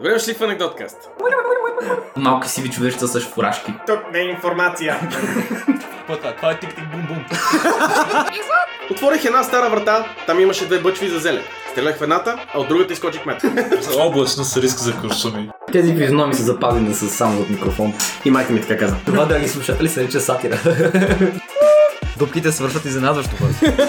Добре дошли в анекдоткаст. Малки сиви човечета с фуражки. Тук не е информация. Това, това е тик-тик бум-бум. Отворих една стара врата, там имаше две бъчви за зеле. Стрелях в едната, а от другата изкочи кмет. Облачно с риск за куршуми. Тези физиономи са запазени с само от микрофон. И майка ми така каза. Това, драги слушатели, се нарича сатира. Дупките свършват изненадващо бързо.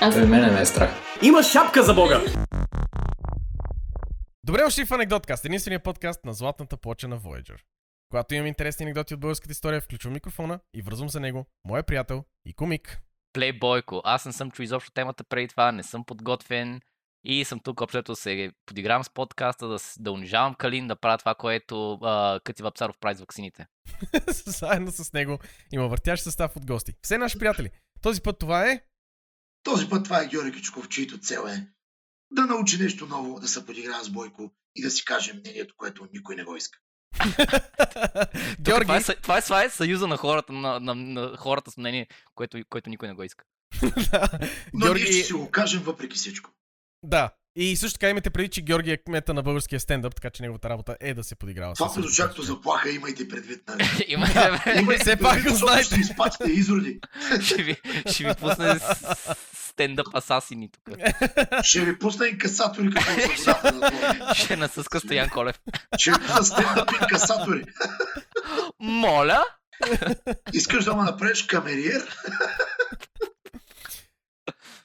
Аз Той мене не е страх. Има шапка за бога! Добре дошли в Анекдоткаст, единствения подкаст на златната плоча на Voyager. Когато имам интересни анекдоти от българската история, включвам микрофона и връзвам за него моя приятел и комик. Плейбойко. Аз не съм чул изобщо темата преди това, не съм подготвен и съм тук общото се подигравам с подкаста, да, да унижавам Калин, да правя това, което а, Къти Вапцаров прави с ваксините. Заедно с него има въртящ състав от гости. Все наши приятели. Този път това е... Този път това е Георги Кичков, чието цел е да научи нещо ново, да се подиграе с Бойко и да си каже мнението, което никой не го иска. Георги, Това е, това, е, това е съюза на хората, на, на, на хората с мнение, което, което никой не го иска. Но ние ще Георги, си го кажем въпреки всичко. Да. И също така имате преди, че Георги е кмета на българския стендъп, така че неговата работа е да се подиграва. Това с прозвуча като заплаха, имайте предвид, нали? Има Имайте Все пак го знаете. Ще изпатите изроди. ще, ви, ще ви пусне стендъп асасини тук. Ще ви пусна инкасатори, като това. Ще насъска Стоян Колев. Ще ви пусна стендъп инкасатори. Моля? Искаш да ме направиш камериер?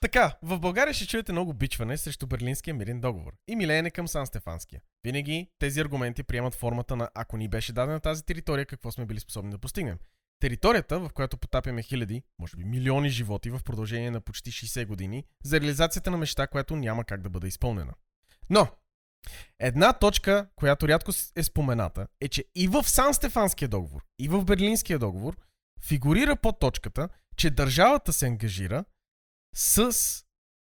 Така, в България ще чуете много бичване срещу Берлинския мирен договор и милеене към Сан Стефанския. Винаги тези аргументи приемат формата на ако ни беше дадена тази територия, какво сме били способни да постигнем. Територията, в която потапяме хиляди, може би милиони животи в продължение на почти 60 години, за реализацията на мечта, която няма как да бъде изпълнена. Но, една точка, която рядко е спомената, е, че и в Сан Стефанския договор, и в Берлинския договор фигурира под точката, че държавата се ангажира с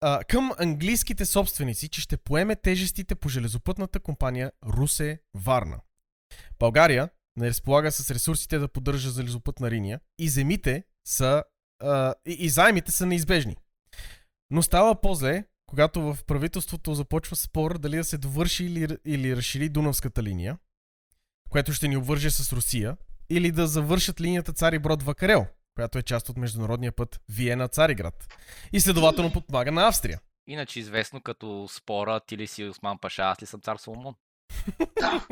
а, към английските собственици, че ще поеме тежестите по железопътната компания Русе Варна. България не разполага с ресурсите да поддържа железопътна линия и земите са а, и, и заемите са неизбежни. Но става по-зле, когато в правителството започва спор дали да се довърши или, или разшири Дунавската линия, което ще ни обвърже с Русия, или да завършат линията Цари Брод Вакарел, която е част от международния път Виена-Цариград. И следователно подпомага на Австрия. Иначе известно като спора ти ли си Осман Паша, аз ли съм цар Соломон. Да.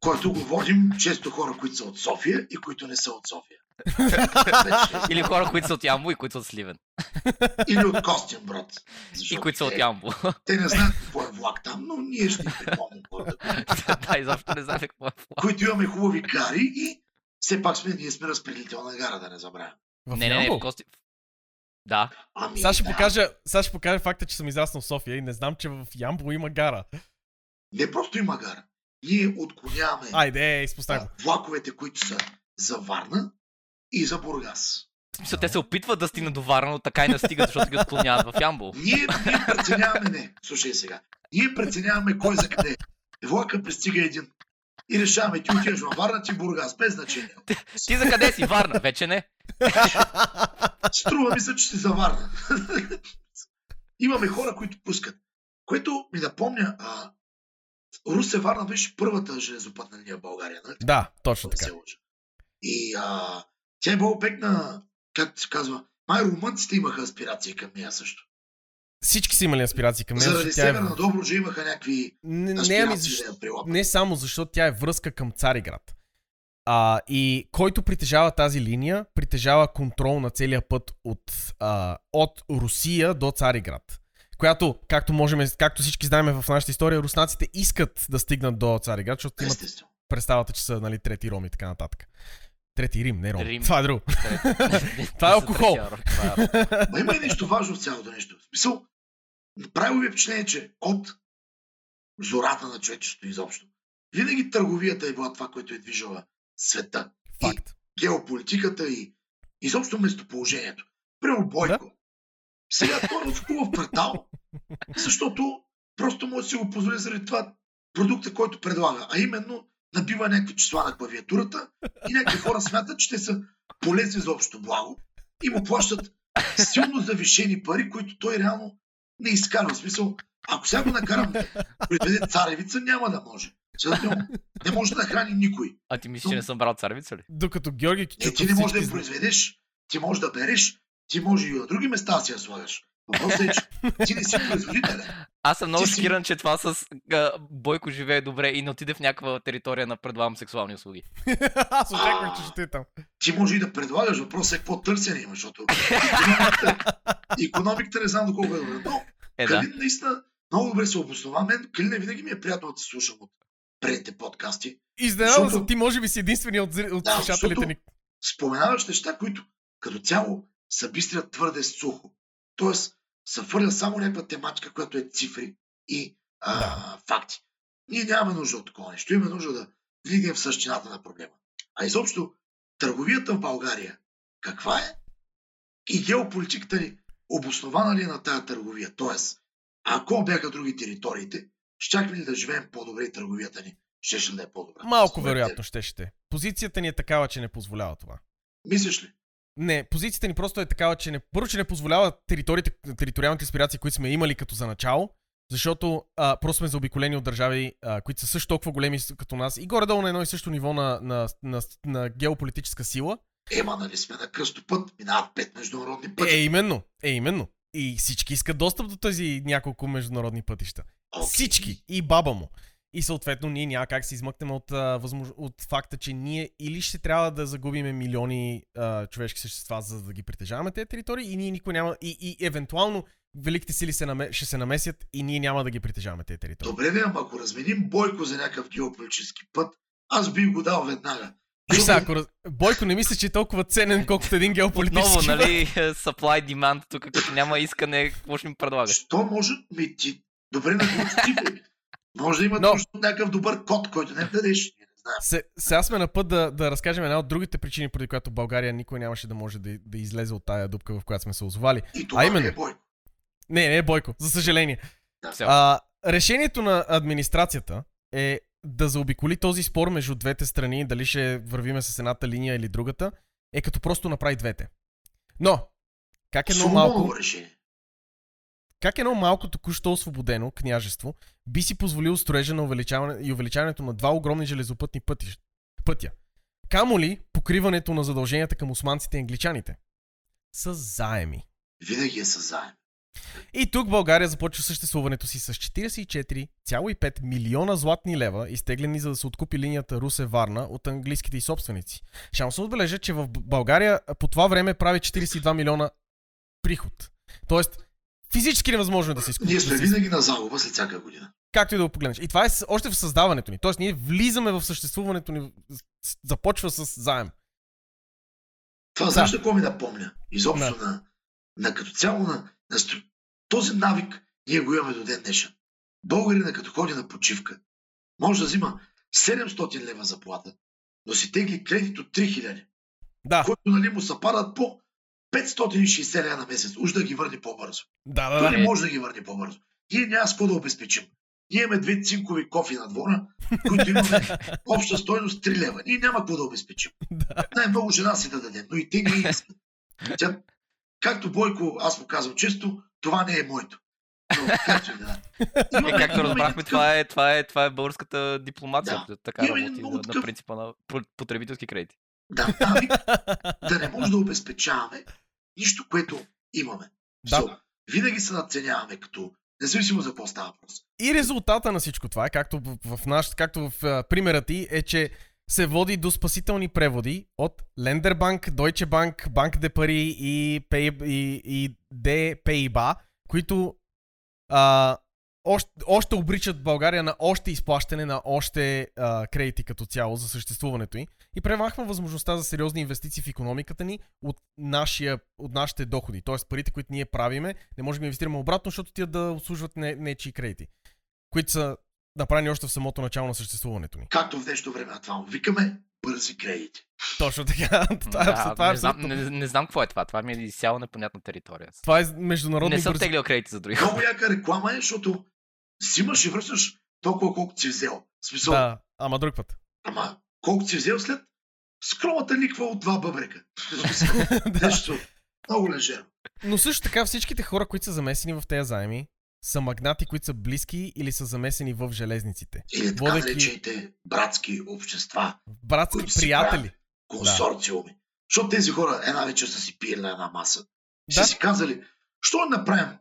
Който го водим често хора, които са от София и които не са от София. Или хора, които са от Ямбо и които са от Сливен. Или от Костин брат. И които са от Ямбо. Те не знаят какво е влак там, но ние ще им припомним хората, да, изобщо не знам какво е флаг. които имаме хубави гари и все пак сме, ние сме разпределителна гара, да не забравям. В Не, не, не, Ямбол? Кости... Да, Ами, Сега ще, да. покажа, сега ще покажа факта, че съм израснал в София и не знам, че в Ямбол има гара. Не просто има гара. Ние отклоняваме Айде, изпоставя го. а, влаковете, които са за Варна и за Бургас. в смисъл, те се опитват да стигнат до Варна, но така и не стигат, защото ги отклоняват в Ямбол. Ние, ние преценяваме, не, слушай сега, ние преценяваме кой за къде е. Влака пристига един. И решаваме, ти отиваш във Варна, ти Бургас, без значение. Ти за къде си? Варна? Вече не. Струва ми се, че си за Варна. Имаме хора, които пускат. Което ми напомня, а, Русе Варна беше първата железопътна линия в България, нали? Да, точно така. И а, тя е била обект на, как се казва, май румънците имаха аспирации към нея също. Всички са имали аспирации към нея. Заради защото тя е... Северна Добруджа имаха някакви Не, не, ами, не само защото тя е връзка към Цариград. А, и който притежава тази линия, притежава контрол на целия път от, а, от Русия до Цариград. Която, както, можем, както всички знаем в нашата история, руснаците искат да стигнат до Цариград, защото имат представата, че са нали, трети Ром и така нататък. Трети Рим, не Ром. Рим. Това е друго. Това е алкохол. Ма има и нещо важно в цялото нещо. В смисъл, прави ми впечатление, че от зората на човечеството изобщо, винаги търговията е била това, което е движила света. Факт. Геополитиката и изобщо местоположението. Примерно Бойко. Сега той е в квартал, защото просто може да си го позволи заради това продукта, който предлага. А именно набива някакви числа на клавиатурата и някакви хора смятат, че те са полезни за общото благо и му плащат силно завишени пари, които той реално не изкарва. В смисъл, ако сега го накарам да произведе царевица, няма да може. Не може да храни никой. А ти мислиш, че не съм брал царевица ли? Докато Георги Е, Кичуков ти не можеш да я произведеш, ти можеш да береш, ти може и на други места да си я слагаш. Въпросът е, че ти не си производителен. Аз съм много Ти си- шокиран, че това с а, Бойко живее добре и не отиде в някаква територия на предлагам сексуални услуги. Аз очаквах, че ще е там. Ти може и да предлагаш, въпросът е какво търсене има, защото економиката, економиката не знам доколко е добре. Но Е, да. Калин наистина много добре се обоснова. Мен Калин винаги ми е приятно да те слушам от предните подкасти. Изненадан съм, Защото- ти може би си единствения от, от Да, слушателите ни. Споменаваш неща, които като цяло са бистрят твърде сухо. Тоест, се фърля само някаква тематика, която е цифри и а, Да. факти. Ние нямаме нужда от такова нещо. Имаме нужда да влигнем в същината на проблема. А изобщо, търговията в България, каква е? И геополитиката ни обоснована ли е на тая търговия? Тоест, ако бяха други териториите, щяхме ли да живеем по-добре и търговията ни щеше да е по-добра? Малко Според вероятно ще ще. Позицията ни е такава, че не позволява това. Мислиш ли? Не, позицията ни просто е такава, че не, първо, че не позволява териториите, териториалните аспирации, които сме имали като за начало, защото а, просто сме заобиколени от държави, а, които са също толкова големи като нас и горе-долу на едно и също ниво на, на, на, на геополитическа сила. Ема, нали сме на кръстопът, минават пет международни пъти. Е, именно, е, именно. И всички искат достъп до тези няколко международни пътища. Окей. Всички. И баба му. И съответно ние няма как се измъкнем от, а, възмож... от факта, че ние или ще трябва да загубиме милиони а, човешки същества, за да ги притежаваме тези територии, и ние никой няма. И, и евентуално великите сили се наме... ще се намесят и ние няма да ги притежаваме тези територии. Добре, де, ама ако разменим Бойко за някакъв геополитически път, аз бих го дал веднага. Виж сега, Защото- ако... Бойко не мисля, че е толкова ценен, колкото един геополитически. Отново, нали, supply demand, тук като няма искане, какво ще ми предлагаш? Що може ми ти... Добре, на. Може да има Но- от някакъв добър код, който не дадеш. Се, сега сме на път да, да разкажем една от другите причини, поради която България никой нямаше да може да, да излезе от тая дупка, в която сме се озвали. И това А именно. не е Бойко. Не, не е Бойко, за съжаление. Все А, решението на администрацията е да заобиколи този спор между двете страни, дали ще вървиме с едната линия или другата, е като просто направи двете. Но, как едно малко, Соломоново решение. как едно малко току-що освободено княжество би си позволило строежа на увеличаване и увеличаването на два огромни железопътни пъти, пътя? Камо ли покриването на задълженията към османците и англичаните? С заеми. Винаги е със заем. И тук България започва съществуването си с 44,5 милиона златни лева, изтеглени за да се откупи линията Русе-Варна от английските и собственици. Ще се отбележа, че в България по това време прави 42 милиона приход. Тоест, физически невъзможно е да се изкупи. Ние да сме винаги на загуба след всяка година. Както и да го погледнеш. И това е още в създаването ни. Тоест, ние влизаме в съществуването ни, започва с заем. Това Да. знаеш да. какво ми напомня? Изобщо на, на като цяло на, на този навик ние го имаме до ден днешен. Българина като ходи на почивка, може да взима 700 лева заплата, но си тегли кредит от 3000, Да, който нали му се падат по 560 лева на месец. Уж да ги върне по-бързо. да, да. Той не може да ги върне по-бързо. Ние няма с какво да обезпечим. Ние имаме две цинкови кофи на двора, които имаме обща стойност 3 лева. Ние няма какво да обезпечим. Да. Най-много жена си да дадем, но и те не искат. Тя, както Бойко, аз му казвам често, това не е моето. Но, както и да е. Е, както разбрахме, това е, това е, това е българската дипломация. Да. Така Имаме работи на, на такъв- принципа на потребителски кредити. Да, навик да не може да обезпечаваме нищо, което имаме. Да. So, винаги се надценяваме като, независимо за какво става въпрос. И резултата на всичко това, е, както в, в наш, както в а, примера ти, е, че се води до спасителни преводи от Bank, Deutsche Bank, Bank de Paris и, Pay, и, които а, още, още обричат България на още изплащане на още а, кредити като цяло за съществуването й и премахва възможността за сериозни инвестиции в економиката ни от, нашия, от нашите доходи. Тоест парите, които ние правиме, не можем да инвестираме обратно, защото тия да обслужват не, нечии кредити, които са направени още в самото начало на съществуването ни. Както в днешно време, това му викаме бързи кредити. Точно така. това, е, Да, абсолютно- това, е не, знам, абсолютно- не, не знам какво е това. Това ми е изцяло непонятна територия. това е международни Не съм бързи... теглил кредити за други. Много яка реклама е, защото взимаш и връщаш толкова колкото си взел. Смисъл, Да, ама друг път. ама колкото си взел след скромата ликва от два бъбрека. Нещо. Много лежерно. Но също така всичките хора, които са замесени в тези заеми, са магнати, които са близки или са замесени в железниците. Или така Водейки- наречените братски общества, Братски приятели. консорциуми. Защото тези хора една вечер са си пиели на една маса. Ще Да. си казали, що направим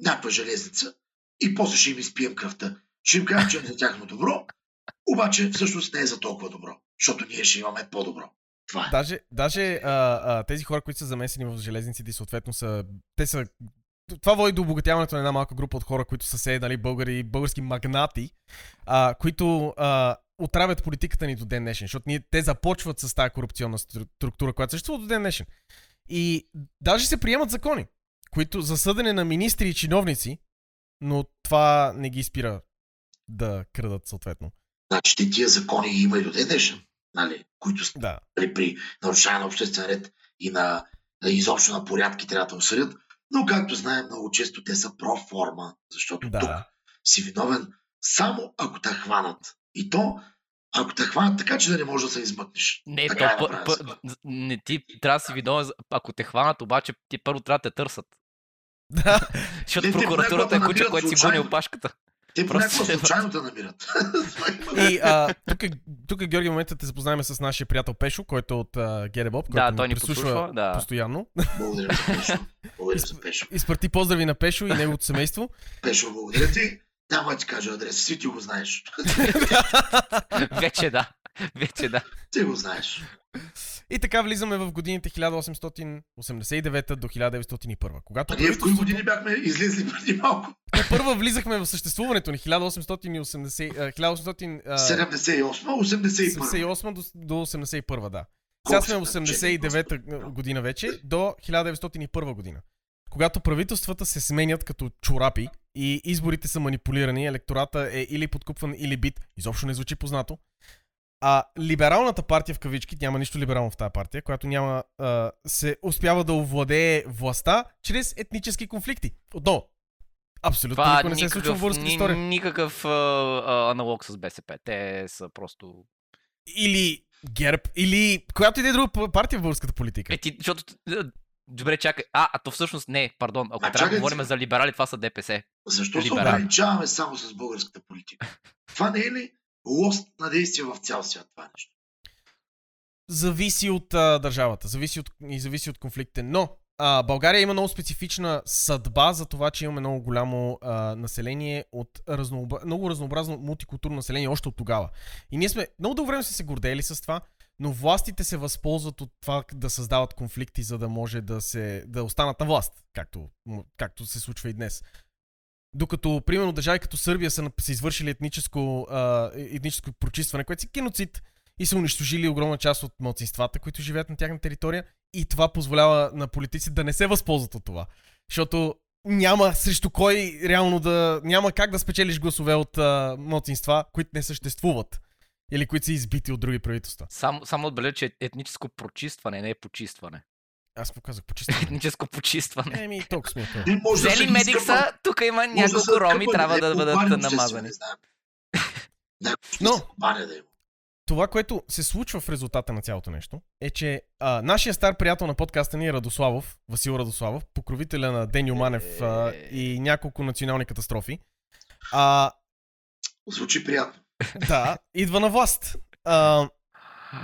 някаква железница и после ще им изпием кръвта. Ще им кажем, че е за тяхно добро, обаче всъщност не е за толкова добро, защото ние ще имаме по-добро. Това е. Даже, даже а, а, тези хора, които са замесени в железниците и съответно са... Те са това води до обогатяването на една малка група от хора, които са се, нали, българи, български магнати, а, които а, отравят политиката ни до ден днешен, защото ние, те започват с тази корупционна стру- структура, която съществува до ден днешен. И даже се приемат закони, които за съдене на министри и чиновници, но това не ги спира да крадат съответно. Значи ти тия закони има и до ден днешен, нали, които Да. нали, при нарушаване на обществен ред и на изобщо на порядки трябва да осъдят. Но както знаем, много често те са проформа, защото Да. тук си виновен само ако те хванат. И то, ако те хванат така, че да не можеш да се измъкнеш. Не, то, така е пъ, направен пъ, закон. не ти трябва да си видовен, за- ако те хванат, обаче ти първо трябва да те търсят. Да. Защото прокуратурата е куче, което си гони опашката. Те се- случайно те намират. И а, тук, тук, Георги, в момента те запознаем с нашия приятел Пешо, който е от а, Геребоб, който Да, той ни прислушва подслушва. Да. постоянно. Благодаря за Пешо. Благодаря за Пешо. Изпрати поздрави на Пешо и неговото семейство. Пешо, благодаря ти. Няма да ти кажа адреса си, ти го знаеш. Вече да. Вече да. Ти го знаеш. И така влизаме в годините 1889 до 1901. Когато А ние в кои години бяхме излезли преди малко? Първа влизахме в съществуването ни 1880, а, 1878 78, 81. до, до 81, да. Сега сме Колко са? 89 година вече до 1901 година. Когато правителствата се сменят като чорапи и изборите са манипулирани, електората е или подкупван, или бит, изобщо не звучи познато. А либералната партия в кавички, няма нищо либерално в тази партия, която няма, а, се успява да овладее властта чрез етнически конфликти. Отново, абсолютно Това никога не се е случва в никакъв, българската ни, история. никакъв а, а, аналог с БСП. Те са просто... Или ГЕРБ, или която и да е друга партия в българската политика. Е, ти, защото... Добре, чакай. А, а то всъщност не, пардон. Ако А, трябва да говорим за либерали, това са ДПС. Защо се Либерал. ограничаваме само с българската политика? Това не е ли лост на действие в цял свят това нещо? Зависи от а, държавата, зависи от, и зависи от конфликтите. Но а, България има много специфична съдба за това, че имаме много голямо а, население от разнообра... много разнообразно мултикултурно население още от тогава. И ние сме много дълго време се гордели с това, но властите се възползват от това да създават конфликти, за да може да, се, да останат на власт, както, както се случва и днес. Докато, примерно, държави като Сърбия са, са извършили етническо, а, етническо прочистване, което си геноцид, и са унищожили огромна част от младсинствата, които живеят на тяхна територия. И това позволява на политици да не се възползват от това. Защото няма срещу кой реално да... Няма как да спечелиш гласове от а, младсинства, които не съществуват. Или които са избити от други правителства. Само, само отбележа, че е етническо прочистване, не е почистване. Аз какво казах? Почиствам. Етническо почиствване. Еми, толкова сме. това. Ти може да Взели медикса, тук има няколко роми, трябва не да бъдат намазани. Но- това, което се случва в резултата на цялото нещо, е, че а, нашия стар приятел на подкаста ни е Радославов, Васил Радославов, покровителя на Деню Манев а, и няколко национални катастрофи, а, Звучи приятно. да, идва на власт. А,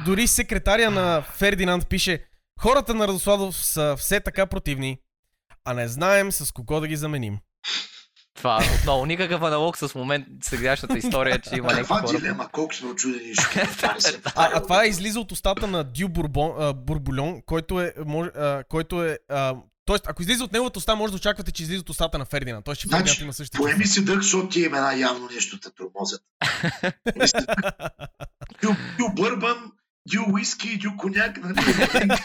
дори секретаря на Фердинанд пише, хората на Радославов са все така противни, а не знаем с кого да ги заменим. Това отново никакъв аналог с момент сегашната история, че има някакви Каква хора. дилема, колко сме очудени, ще А, а това е излиза от устата на Дю Бурбон, а, Бурбульон, който е, може, а, който е а, Тоест, ако излиза от неговата уста, може да очаквате, че излиза от устата на Фердинанд. Тоест, че Фердинанд Значи, има същите поеми си дъх, защото ти имена явно нещо те тормозят. Дю бърбан, дю уиски, дю коняк, нали?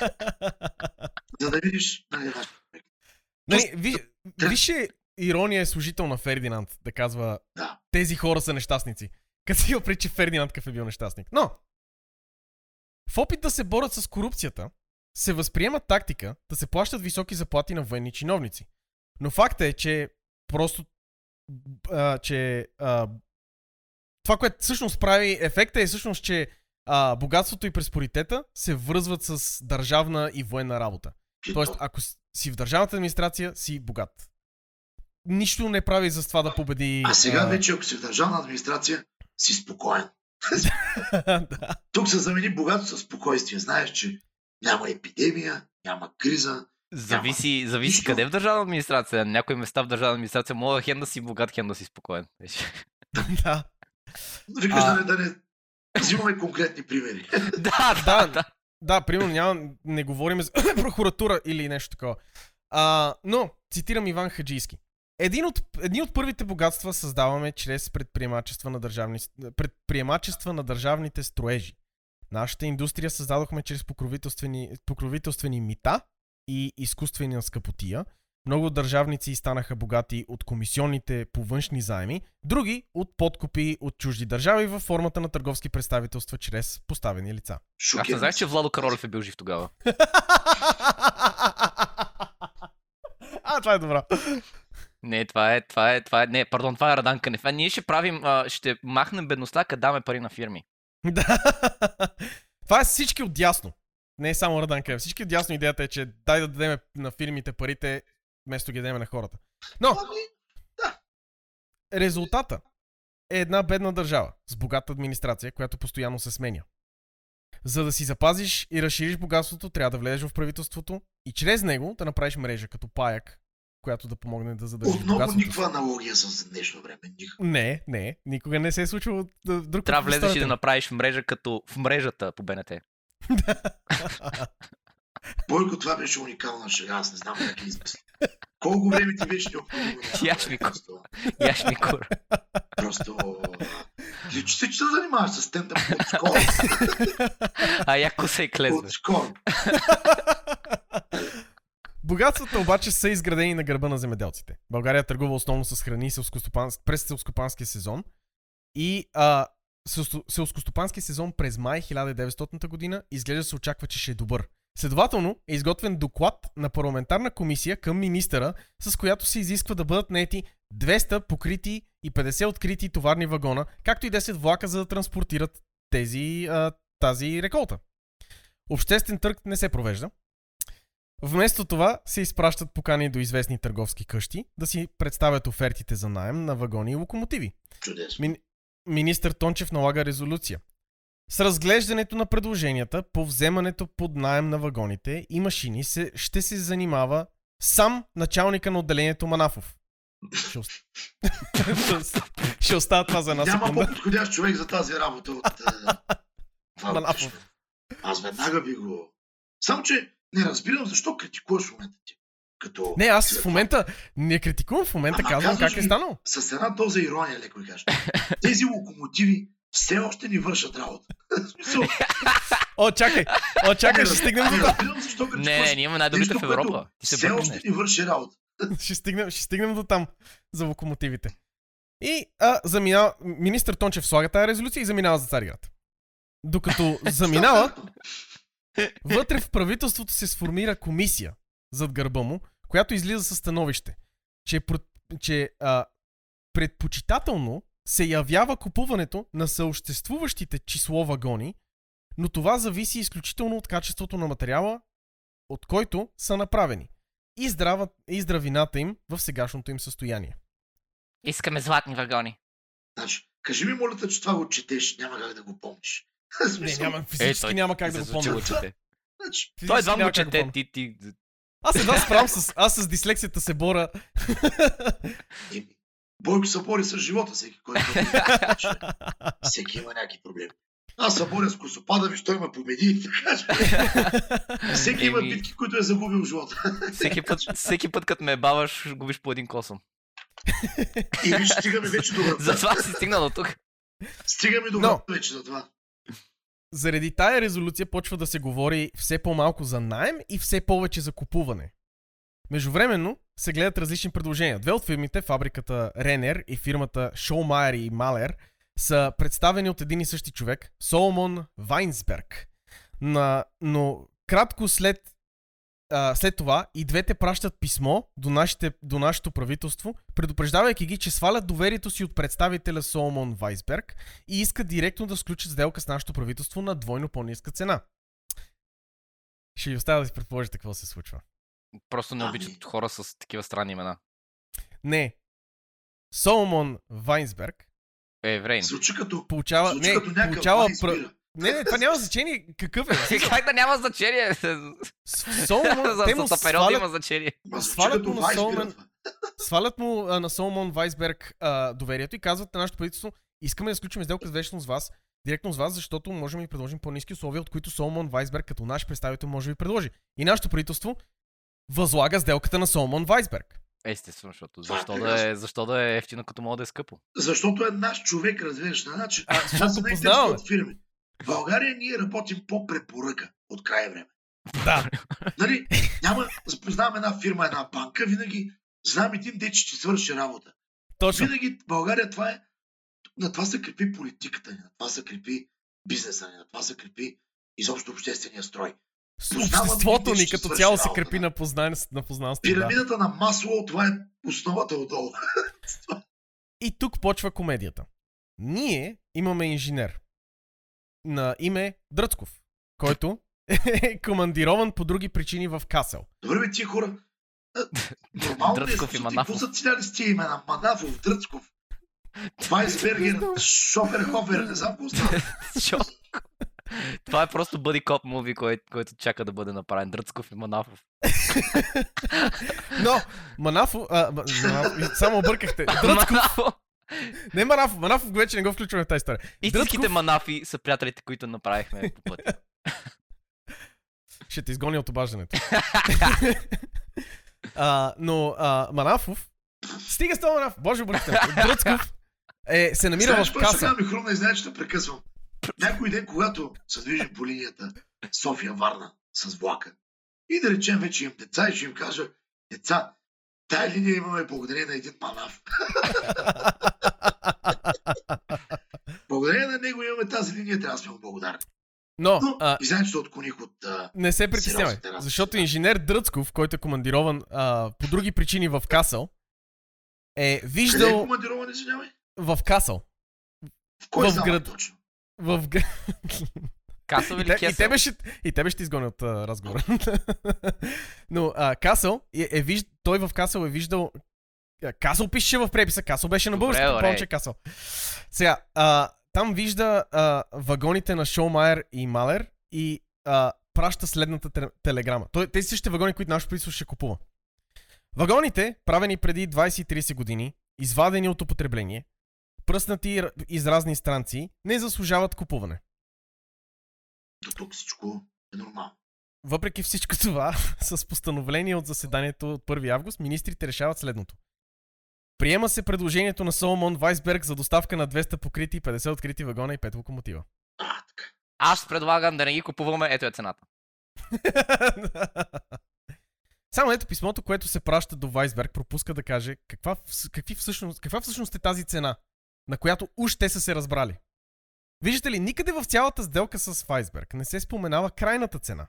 За да видиш, нали, нашия човек. Нали, ви, више ирония е служител на Фердинанд да казва Да. тези хора са нещастници. Като си преди, че Фердинанд какъв е бил нещастник. Но, в опит да се борят с корупцията, се възприема тактика да се плащат високи заплати на военни чиновници. Но факта е, че просто а, че а, това, което всъщност прави ефекта е всъщност, че а, богатството и преспоритета се връзват с държавна и военна работа. Тоест, ако с- си в държавната администрация, си богат. Нищо не прави за това да победи. А сега вече, ако си в държавна администрация, си спокоен. да. Тук се замени богато със спокойствие. Знаеш, че няма епидемия, няма криза. Зависи, зависи Нищо. къде в държавна администрация. На някои места в държавна администрация мога хем да си богат, хем да си спокоен. да. Викаш А- да, не, да не взимаме конкретни примери. да, Да, да, да. Примерно няма, не говорим за прокуратура или нещо такова. А, но, цитирам Иван Хаджийски. Един от, едни от първите богатства създаваме чрез предприемачества на, държавни, предприемачества на държавните строежи. Нашата индустрия създадохме чрез покровителствени, покровителствени мита и изкуствена скъпотия. Много държавници станаха богати от комисионните по външни заеми, други от подкупи от чужди държави във формата на търговски представителства чрез поставени лица. Аз Шокиран не знаех, че. Владо Каролев е бил жив тогава. а, това е добра. Не, това е, това е, това е, не, пардон, това е Радан Канев. А ние ще правим, а, ще махнем бедността, като даме пари на фирми. Да. Това е всички от дясно. Не е само Радан Къв. Всички от дясно идеята е, че дай да дадем на фирмите парите, вместо ги дадем на хората. Но, Ами, резултата е една бедна държава с богата администрация, която постоянно се сменя. За да си запазиш и разшириш богатството, трябва да влезеш в правителството и чрез него да направиш мрежа като паяк, която да помогне да задържиш отново богатството. никаква аналогия с днешно време. Никаква. Не, не, никога не се е случвало да- друг Трябва да влезеш и да направиш мрежа като в мрежата по БНТ. Бойко, това беше уникална шега. Аз не знам как я измисля. Колко време ти беше необходимо? Яш ми просто? Яш ми кур. Просто... Ти че се занимаваш с стендъп от школа. А яко се е клезва. От школа. Богатствата обаче са изградени на гърба на земеделците. България търгува основно с храни през селскостопанския сезон и а, селско- селскостопанския сезон през май 1900 година изглежда се очаква, че ще е добър. Следователно е изготвен доклад на парламентарна комисия към министъра, с която се изисква да бъдат наети 200 покрити и 50 открити товарни вагона, както и 10 влака, за да транспортират тези, а, тази реколта. Обществен търг не се провежда. Вместо това се изпращат покани до известни търговски къщи да си представят офертите за найем на вагони и локомотиви. Чудесно. Ми... Министър Тончев налага резолюция. С разглеждането на предложенията по вземането под найем на вагоните и машини се, ще се занимава сам началника на отделението Манафов. Ще, ост... ще оставя това за една Няма по-подходящ човек за тази работа от... е. Кръшев. Аз веднага би го... Само, че не разбирам защо критикуваш в момента ти. Като... Не, аз в момента не критикувам, в момента Ама казвам как е станало. С една доза ирония, леко ви кажа. Тези локомотиви все още ни вършат работа. О, чакай, о, чакай, ще стигнем до не там. Не, не, ние имаме най-добрите в Европа. Все още ни върши работа. ще, стигнем, ще стигнем до там за локомотивите. И а, заминава, министър Тончев слага тази резолюция и заминава за Цариград. Докато заминава, вътре в правителството се сформира комисия зад гърба му, която излиза със становище, че, про- че а, предпочитателно се явява купуването на съществуващите число вагони, но това зависи изключително от качеството на материала, от който са направени и, здрава, и здравината им в сегашното им състояние. Искаме златни вагони. Значи, кажи ми, моля те, че това го четеш, няма как да го помниш. Не, няма, физически той няма как да го помня. чете. Значи, Той едва да чете. Ти, ти... Аз едва справям с... Аз с дислексията се боря. еми, Бойко се бори с живота, всеки, който... Значи, всеки има някакви проблеми. Аз се боря с косопада ми, що ме победи. Така че, всеки има битки, които е загубил в живота. Всеки път, всеки път, като ме баваш, губиш по един косъм. И виж, стигаме вече до врата. Затова си стигнал до тук. Стигаме до Но- вече за това. Заради тая резолюция почва да се говори все по-малко за найем и все повече за купуване. Междувременно се гледат различни предложения. Две от фирмите, фабриката Ренер и фирмата Шоумайер и Малер, са представени от един и същи човек, Соломон Вайнсберг. На, но кратко след, а, след това и двете пращат писмо до, нашите, до нашето правителство, предупреждавайки ги, че свалят доверието си от представителя Соломон Вайсберг и искат директно да сключат сделка с нашето правителство на двойно по-ниска цена. Ще ви оставя да си предположите какво се случва. Просто не Ами. обичат хора с такива странни имена. Не. Соломон Вайнсберг Е, еврейн. Звучи като, получава... звучи Не, като получава... Пр... Не, не, това няма значение какъв е. Как да няма значение? Соломон, За те му за периода свалят, има значение. Свалят му на това. свалят му а, на Соломон Вайсберг а, доверието и казват на нашето правителство, искаме да сключим сделка с вечно с вас, директно с вас, защото можем да ви предложим по-низки условия, от които Соломон Вайсберг като наш представител може да ви предложи. И нашето правителство възлага сделката на Соломон Вайсберг. Естествено, защото Това е защо да, е, защо да е ефтино, като мога да е скъпо? Защото е наш човек, разбираш. на Значи, А, са познаваме. най-интересни фирми. В България ние работим по препоръка от край време. Да. Нали, няма, познавам една фирма, една банка, винаги знам един ден, че ще свърши работа. Точно. Винаги в България това е, на това се крепи политиката ни, на това се крепи бизнеса ни, на това се крепи изобщо обществения строй. Обществото ни като цяло се крепи да. на, познан... на познанство. Да. Пирамидата на масло, това е основата отдолу. И тук почва комедията. Ние имаме инженер на име Дръцков, който е командирован по други причини в Касел. Добре, бе, тия хора. а, Нормално е, Дръцков и ти Манафов. Какво са циляли с тия имена? Манафов, Дръцков, Вайсбергер, Шоферхофер, не знам какво. Това е просто бъди коп муви, който, който чака да бъде направен. Дръцков и Манафов. Но, Манафо, а, Ма- Манафо само объркахте. Дръцков, не Манафов, Манафов вече не го включваме в тази история. Истинските Дръцков- манафи са приятелите, които направихме по пътя. Ще те изгоня от обаждането. а, но а, Манафов, стига с това Манафов, боже бъркате, Дръцков е, се намира Знаеш, в каса. сега ми хрумна и знаеш, че те прекъсвам. Някой ден, когато се движим по линията София-Варна с влака и да речем вече имам деца и ще им кажа, деца, тая линия имаме благодарение на един манав. благодарение на него имаме тази линия, трябва да сме му благодарни. Но, Но, а, и знаеш, че отклоних от... А, Не се притеснявай, защото инженер Дръцков, който е командирован а, по други причини в Касъл, е къде е виждал командирован, извинявай? в Касъл. В кой В град. точно? В... Касъл и, или и, Кесъл? тебе ще, и тебе ще изгоня от а, разговора. Но а, Касъл, е, е виж... той в Касъл е виждал... Касъл пише в преписа, Касъл беше на български, добре. предполагам, че е Касъл. Сега, а, там вижда а, вагоните на Шоумайер и Малер и а, праща следната те- телеграма. Той, тези същите вагони, които нашето правителство ще купува. Вагоните, правени преди 20-30 години, извадени от употребление, пръснати из разни странци, не заслужават купуване. До тук всичко е нормално. Въпреки всичко това, с постановление от заседанието от 1 август, министрите решават следното. Приема се предложението на Соломон Вайсберг за доставка на 200 покрити и 50 открити вагона и 5 локомотива. А, така. Аз предлагам да не ги купуваме, ето е цената. Само ето писмото, което се праща до Вайсберг, пропуска да каже каква, какви всъщност, каква всъщност е тази цена, на която уж те са се разбрали. Виждате ли, никъде в цялата сделка с Вайсберг не се споменава крайната цена.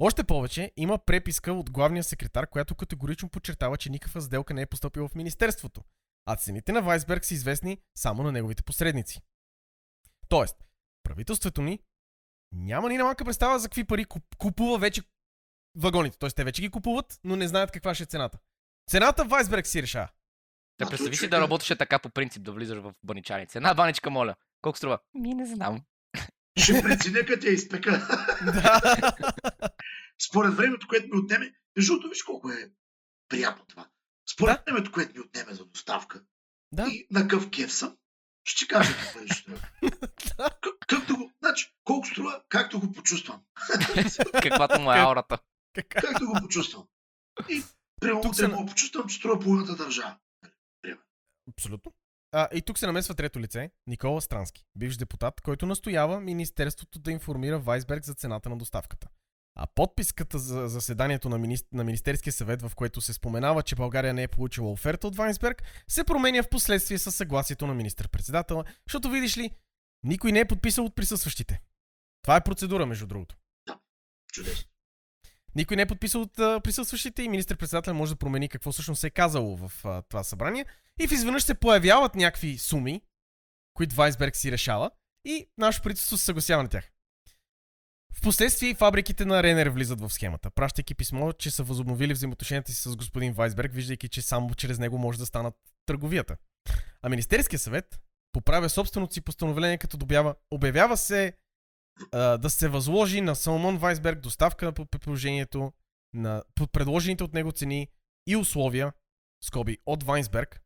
Още повече, има преписка от главния секретар, която категорично подчертава, че никаква сделка не е поступила в Министерството, а цените на Вайсберг са известни само на неговите посредници. Тоест, правителството ни няма ни малка представа за какви пари куп- купува вече вагоните. Тоест, те вече ги купуват, но не знаят каква ще е цената. Цената Вайсберг си решава. Да представи си да е- работеше така по принцип, да влизаш в баничаница. Една баничка, моля. Колко струва? Ми не знам. Ще преценя като я изпека. Да. Според времето, което ми отнеме, между другото, виж колко е приятно това. Според времето, което ми отнеме за доставка да. и на къв кеф съм, ще ти кажа какво е ще Както го, значи, колко струва, както го почувствам. Каквато му е аурата. Както го почувствам. И прямо утре се- мога почувствам, че струва половината държава. Абсолютно. А, и тук се намесва трето лице, Никола Странски, бивш депутат, който настоява Министерството да информира Вайсберг за цената на доставката. А подписката за заседанието на, мини... на Министерския съвет, в което се споменава, че България не е получила оферта от Вайсберг, се променя в последствие със съгласието на министър-председателя, защото видиш ли, никой не е подписал от присъстващите. Това е процедура, между другото. Чудесно. Никой не е подписал от а, присъстващите и министър-председател може да промени какво всъщност се е казало в а, това събрание. И в изведнъж се появяват някакви суми, които Вайсберг си решава и нашето правителство се съгласява на тях. Впоследствие фабриките на Ренер влизат в схемата, пращайки писмо, че са възобновили взаимоотношенията си с господин Вайсберг, виждайки, че само чрез него може да станат търговията. А Министерския съвет поправя собственото си постановление, като добява, обявява се а, да се възложи на Салмон Вайсберг доставка по предложението на под предложените от него цени и условия, скоби от Вайнсберг,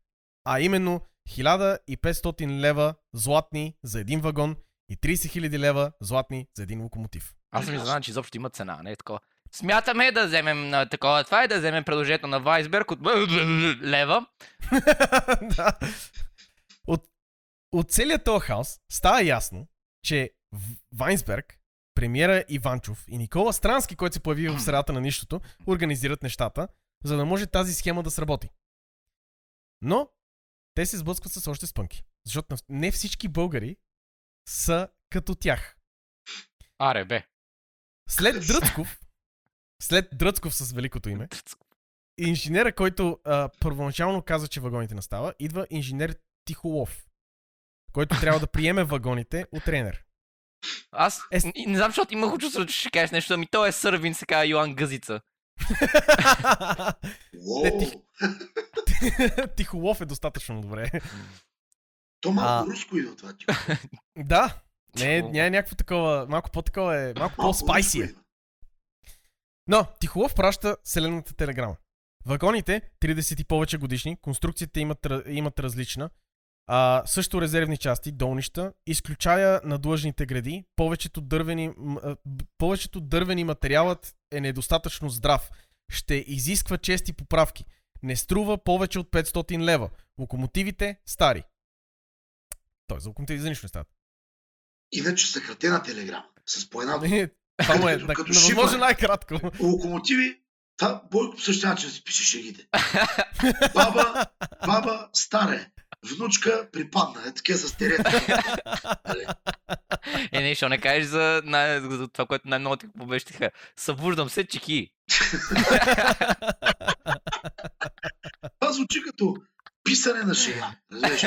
а именно 1500 лева златни за един вагон и 30 000 лева златни за един локомотив. Аз съм изненадан, че изобщо има цена, не е такова. Смятаме да вземем на такова това и да вземем предложението на Вайсберг от лева. да. от, от целият този хаос става ясно, че Вайнсберг, премиера Иванчов и Никола Странски, който се появи в средата на нищото, организират нещата, за да може тази схема да сработи. Но те се сблъскват с още спънки. Защото не всички българи са като тях. Аре, бе. След Дръцков, след Дръцков с великото име, инженера, който а, първоначално каза, че вагоните настава, идва инженер Тихолов, който трябва да приеме вагоните от тренер. Аз Е, не, знам, защото имах чувство, че ще кажеш нещо, ами той е сървин, се казва Йоан Гъзица. Не, Тихолов е достатъчно добре. то малко А. руско идва това. Да, не, не е някакво такова, малко по-такова е, малко по-спайси е. Но Тихолов праща селената телеграма. Вагоните, 30 и повече годишни, конструкцията имат, имат различна, а, също резервни части, долнища, изключая надлъжните гради, повечето дървени, повечето дървени материалът е недостатъчно здрав. Ще изисква чести поправки. Не струва повече от 500 лева. Локомотивите стари. Той за локомотиви за нищо не става. Иначе съкратена телеграма. С по една Това му е Като- на, като на възможно шифър. най-кратко. Локомотиви, това Бойко по същия начин си пише шегите. Баба, баба, старе. Внучка припадна. Е такива с терета. Е, не, що не кажеш за, най- за това, което най-много ти побещиха. Събуждам се, чеки. Това звучи като писане на. Разбираш?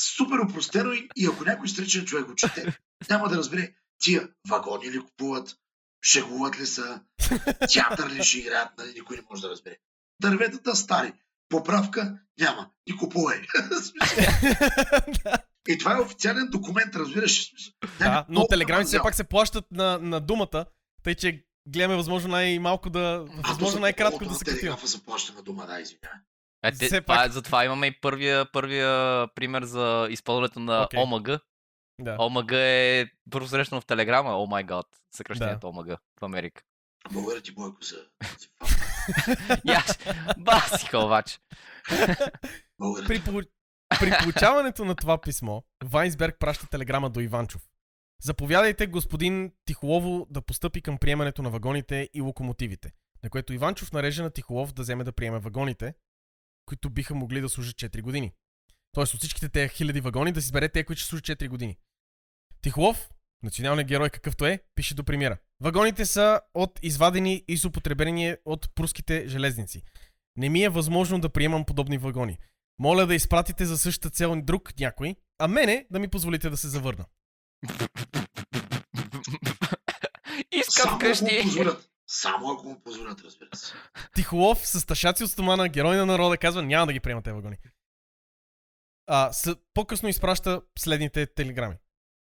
Супер опростено и, и ако някой стричен човек го чете, няма да разбере тия вагони ли купуват, шегуват ли са, театър ли ще играят, нали, никой не може да разбере. Дърветата стари. Поправка няма. И купувай. И това е официален документ, разбираш. Да, но телеграмите все пак се плащат на, на думата, тъй че гледаме възможно най-малко да, възможно най-кратко да се катим. телеграфа се плаща на дума, да, извинявай. Е, те, Все това, пак- е- затова имаме и първия, първия пример за изпълнението на Окей. ОМГ. Да. ОМГ е първо срещано в Телеграма, о май гад, съкръщението ОМГ в Америка. Благодаря ти, Бойко, за... за И аз, баси обаче. При. При получаването на това писмо, Вайнсберг праща телеграма до Иванчов. Заповядайте господин Тихолово да постъпи към приемането на вагоните и локомотивите, на което Иванчов нарежда на Тихолов да вземе да приеме вагоните, които биха могли да служат 4 години. Тоест от всичките тези хиляди вагони да си избере те, които ще служат 4 години. Тихолов, националният герой какъвто е, пише до премиера. Вагоните са от извадени и с употребени от пруските железници. Не ми е възможно да приемам подобни вагони. Моля да изпратите за същата цел друг някой, а мене да ми позволите да се завърна. Искам къщи. Само ако му позволят, разбира се. Тихолов с тъшаци от стомана, герой на народа, казва няма да ги приема тези вагони. А, с... По-късно изпраща следните телеграми.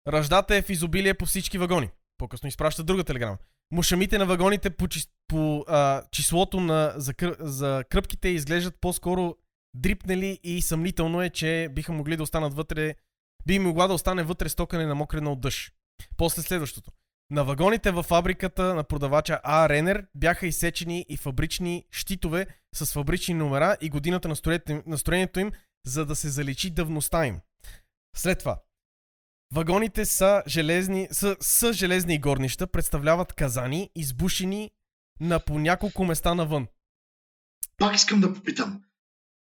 Ръждата е в изобилие по всички вагони. По-късно изпраща друга телеграма. Мушамите на вагоните по, чис... по а, числото на... за, кър... за кръпките изглеждат по-скоро дрипнели и съмнително е, че биха могли да останат вътре... Би могла да остане вътре стокане на мокрена от дъжд. После следващото. На вагоните във фабриката на продавача А. Ренер бяха изсечени и фабрични щитове с фабрични номера и годината на строението им, на строението им, за да се заличи давността им. След това. Вагоните са железни, са, са железни горнища, представляват казани, избушени на по няколко места навън. Пак искам да попитам.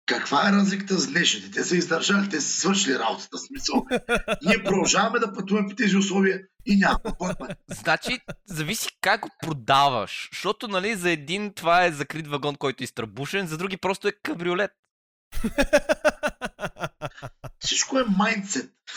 Каква е разликата с днешните? Те са издържали, те са свършили работата. Смисъл. Ние продължаваме да пътуваме по тези условия и няма. Пътваме. Значи, зависи как го продаваш. Защото, нали, за един това е закрит вагон, който е изтръбушен, за други просто е кабриолет. Всичко е майндсет.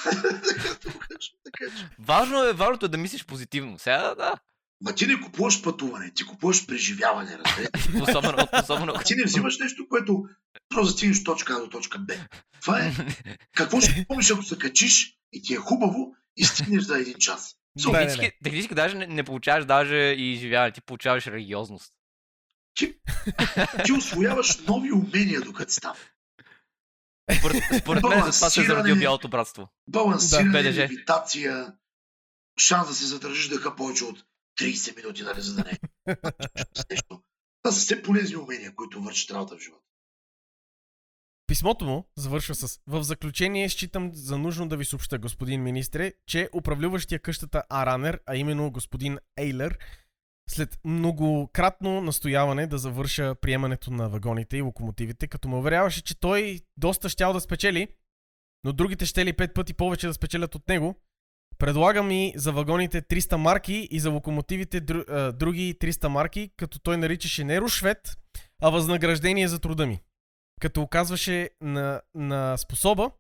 Важно е, важното е да мислиш позитивно. Сега, да. Ма ти не купуваш пътуване, ти купуваш преживяване, разберете. Особено, особено. Ти не взимаш нещо, което просто стигнеш точка А до точка Б. Това е какво ще помниш, ако се качиш и ти е хубаво и стигнеш за един час. So, Технически, технически даже не, не получаваш даже и изживяване, ти получаваш религиозност. ти, ти освояваш нови умения, докато там. Според, според мен за това се е Балансиране. бялото братство. Балансиране, Да, левитация, шанс да се задържиш дъха повече от 30 минути, нали, за да не нещо. Това са все полезни умения, които вършат работа в живота. Писмото му завършва с В заключение считам за нужно да ви съобща, господин министре, че управляващия къщата Аранер, а именно господин Ейлер, след многократно настояване да завърша приемането на вагоните и локомотивите, като ме уверяваше, че той доста щял да спечели, но другите ще ли пет пъти повече да спечелят от него, предлага ми за вагоните 300 марки и за локомотивите дру, а, други 300 марки, като той наричаше не рушвет, а възнаграждение за труда ми като оказваше на, на способа,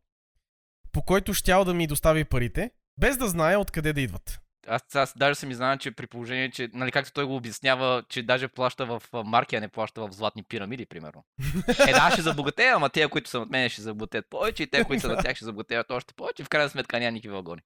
по който щял да ми достави парите, без да знае откъде да идват. Аз, аз даже съм изненадан, че при положение, че, нали, както той го обяснява, че даже плаща в марки, а не плаща в златни пирамиди, примерно. Е, да, ще забогатея, ама те, които са от мен, ще забогатеят повече и те, които са на тях, ще забогатеят още повече. В крайна сметка няма никакви вагони.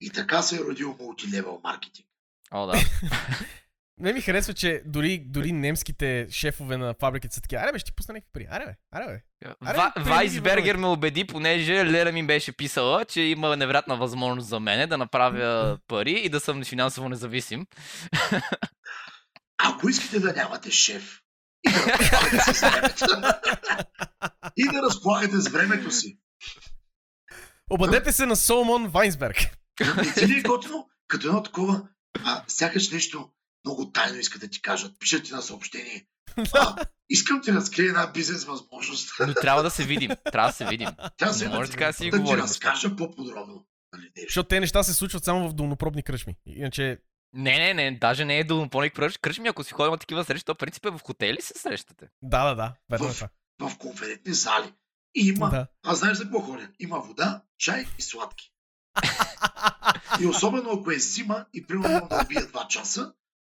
И така се е родил мултилевел маркетинг. О, да. Не ми харесва, че дори, дори немските шефове на фабриките са такива. Аре бе, ще ти пусна някакви пари. Аре бе, аре бе. Аре, Ва, Вайсбергер ме убеди, понеже Лера ми беше писала, че има невероятна възможност за мене да направя пари и да съм финансово независим. Ако искате да нямате шеф и да разполагате с времето, и да разполагате с времето си, Обадете се на Соломон Вайнсберг. не ти ли е готино, като едно такова, а, сякаш нещо много тайно искат да ти кажат, пишат ти на съобщение. А, искам ти да разкрия една бизнес възможност. Но трябва да се видим. Трябва да се видим. Трябва да, може така да си да ти говорим. разкажа по-подробно. Нали. Защото те неща се случват само в долнопробни кръчми. Иначе, Не, не, не, даже не е долнопоник кръж. Кръчми, ако си ходим на такива срещи, то в принцип е в хотели се срещате. да, да, да, верно е В- това. в конферентни зали. И има, Да. а знаеш за какво ходя? Има вода, чай и сладки. И особено ако е зима и примерно да убия 2 часа,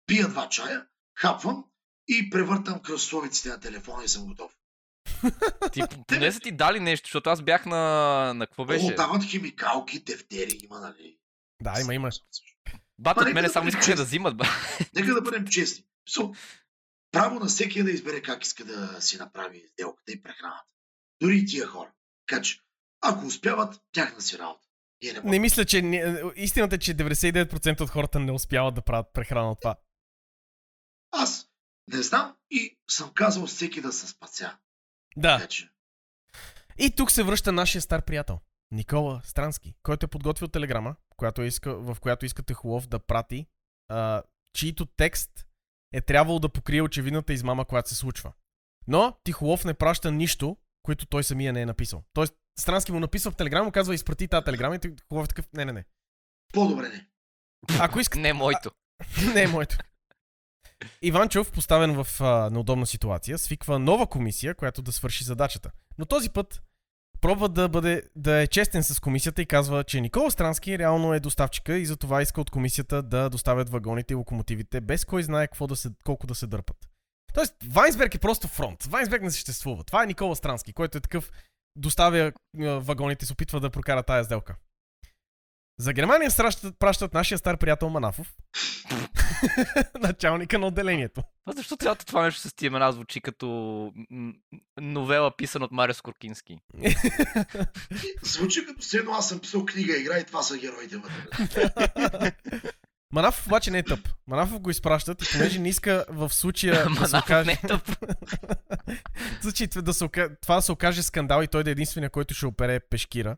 пия два чая, хапвам и превъртам кръстовиците на телефона и съм готов. Ти, поне са ти дали нещо, защото аз бях на... на какво беше? О, дават химикалки, тефтери, има, нали? Да, има, има. Бат Ма, от мене да само искаха да взимат, ба. Нека да бъдем честни. So, право на всеки е да избере как иска да си направи сделката и прехраната. Дори и тия хора. Така че, ако успяват, тяхна си работа. Не. Не мисля, че... не- Истината е, че 99% от хората не успяват да правят прехрана от това. Аз не знам и съм казал всеки да се спася. Да. Така че, И тук се връща нашия стар приятел. Никола Странски, който е подготвил телеграма, която иска, в която иска Техлов да прати, а, чието текст е трябвало да покрие очевидната измама, която се случва. Но Тихолов не праща нищо, което той самия не е написал. Тоест, Странски му написал в телеграма, му казва изпрати тази телеграма и Тихолов е такъв, не, не, не. по-добре не. Ако иска, Не моето. не е моето. Иванчов, поставен в а, неудобна ситуация, свиква нова комисия, която да свърши задачата. Но този път пробва да, бъде, да е честен с комисията и казва, че Никола Странски реално е доставчика и затова иска от комисията да доставят вагоните и локомотивите, без кой знае какво да се, колко да се дърпат. Тоест, Вайнсберг е просто фронт. Вайнсберг не съществува. Това е Никола Странски, който е такъв, доставя вагоните и се опитва да прокара тая сделка. За Германия пращат, пращат нашия стар приятел Манафов, началника на отделението. А защо цялото това нещо с тия имена звучи като новела писана от Марио Скоркински? Звучи като все едно аз съм писал книга игра и това са героите вътре. Манафов обаче не е тъп. Манафов го изпращат понеже не иска в случая да се окаже... не е тъп. случай да се, ока- това да се окаже скандал и той да е единствения, който ще опере пешкира.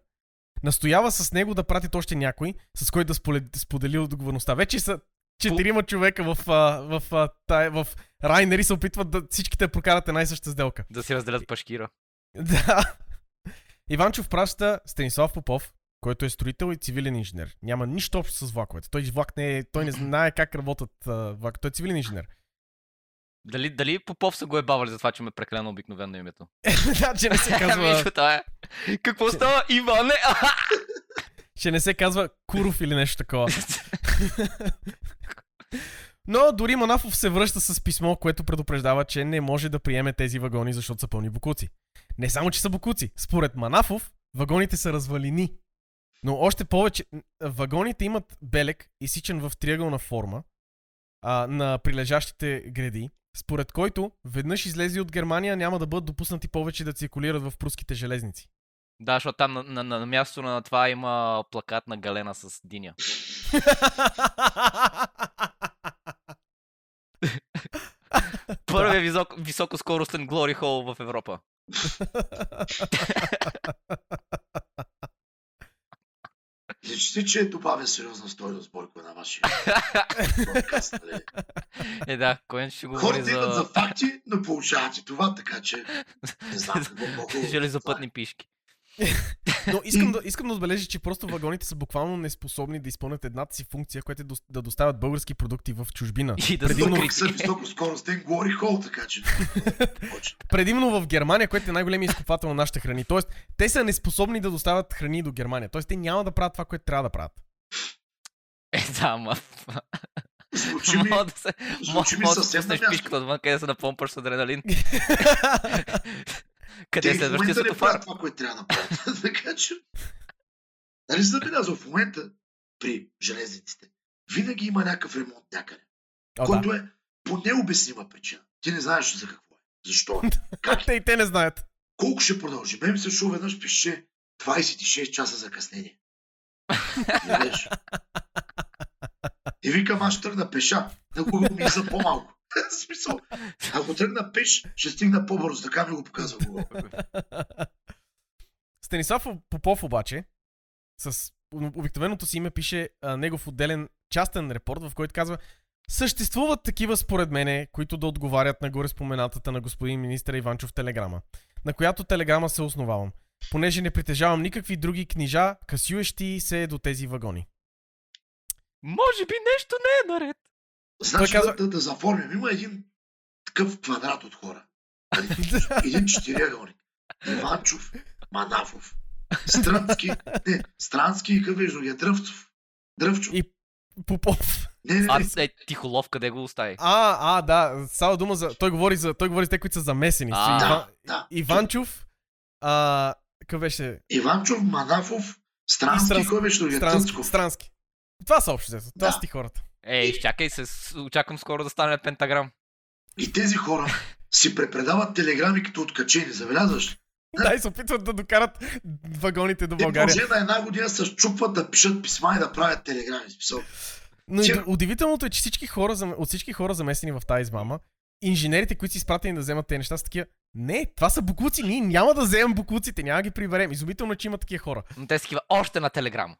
Настоява с него да пратят още някой, с който да сподели отговорността. Вече са четирима човека в, в, а, тая, в Райнери се опитват да всичките прокарат една и съща сделка. Да си разделят пашкира. Да. Иванчов праща Станислав Попов, който е строител и цивилен инженер. Няма нищо общо с влаковете. Той влак не е, той не знае как работят влак. Той е цивилен инженер. Дали, дали Попов са го е бавали за това, че ме прекалено обикновено името? да, че не се казва, това е. Какво става, Иване? Че не се казва Куров или нещо такова. Но дори Манафов се връща с писмо, което предупреждава, че не може да приеме тези вагони, защото са пълни букуци. Не само, че са букуци. Според Манафов, вагоните са развалини. Но още повече, вагоните имат белек, изсичан в триъгълна форма а, на прилежащите гради, според който веднъж излезли от Германия няма да бъдат допуснати повече да циркулират в пруските железници. Да, защото там на, на, на, мястото на това има плакат на Галена с диня. Първият висок, високоскоростен Glory Hole в Европа. Личи, че добавя сериозна стойност, Бойко, на вашия подкаст. Нали? Е, да, кой ще говори Хората идват за за факти, но получават и това, така че не знам какво по-хубаво. железопътни пишки. Но искам да, искам да отбележа, че просто вагоните са буквално неспособни да изпълнят едната си функция, която е да доставят български продукти в чужбина. И да Предимно, са високоскоростен говори хол, така че. Предимно в Германия, което е най-големият изкупател на нашите храни. Тоест, те са неспособни да доставят храни до Германия. Тоест, те няма да правят това, което трябва да правят. Е, да, ма. Звучи ми, да се... Звучи ми да съвсем място. пишката отвън, къде се напомпаш с адреналин. Къде е следващия светофар? това, което трябва да правят. така че... Нали си забелязал, в момента при железниците винаги има някакъв ремонт някъде, О, да. който е по необяснима причина. Ти не знаеш за какво е. Защо е. Как е. Те и те не знаят. Колко ще продължи? Мен се шо веднъж пише 26 часа закъснение. И викам, аз ще тръгна пеша. Да го ми за по-малко. Смисъл, ако тръгна пеш, ще стигна по-бързо. Така ми го показва. Станислав Попов обаче, с обикновеното си име пише а, негов отделен частен репорт, в който казва Съществуват такива според мене, които да отговарят на горе споменатата на господин министър Иванчов телеграма, на която телеграма се основавам, понеже не притежавам никакви други книжа, касюещи се до тези вагони. Може би нещо не е наред. Значи казва- да, да, да заформим. Има един такъв квадрат от хора. Нали? Един четириъгълник. Иванчов, Манафов, Странски, не, Странски и къвеш другия, Дръвцов. Дръвчов. И- Попов. Не, не, А, не. е, Тихолов, къде го остави? А, а, да, става дума за... Той говори за, той говори за те, които са замесени. А. Ива... Да, да. Иванчов, а, какъв беше? Иванчов, Манафов, Странски, Странски. кой беше другия? Странски. Странски. Това са общо взето. Това Да. са ти хората. Ей, изчакай се, очаквам скоро да стане пентаграм. И тези хора си препредават телеграми като откачени, забелязваш? ли? Да, и се опитват да докарат вагоните до Те България. може на една година се щупват да пишат писма и да правят телеграми. Смисъл. Но Че- удивителното е, че всички хора, от всички хора замесени в тази измама, инженерите, които са изпратени да вземат тези неща, са такива. Не, това са букуци, ние няма да вземем букуците, няма да ги приберем. Изумително, че има такива хора. Но те са такива още на телеграм.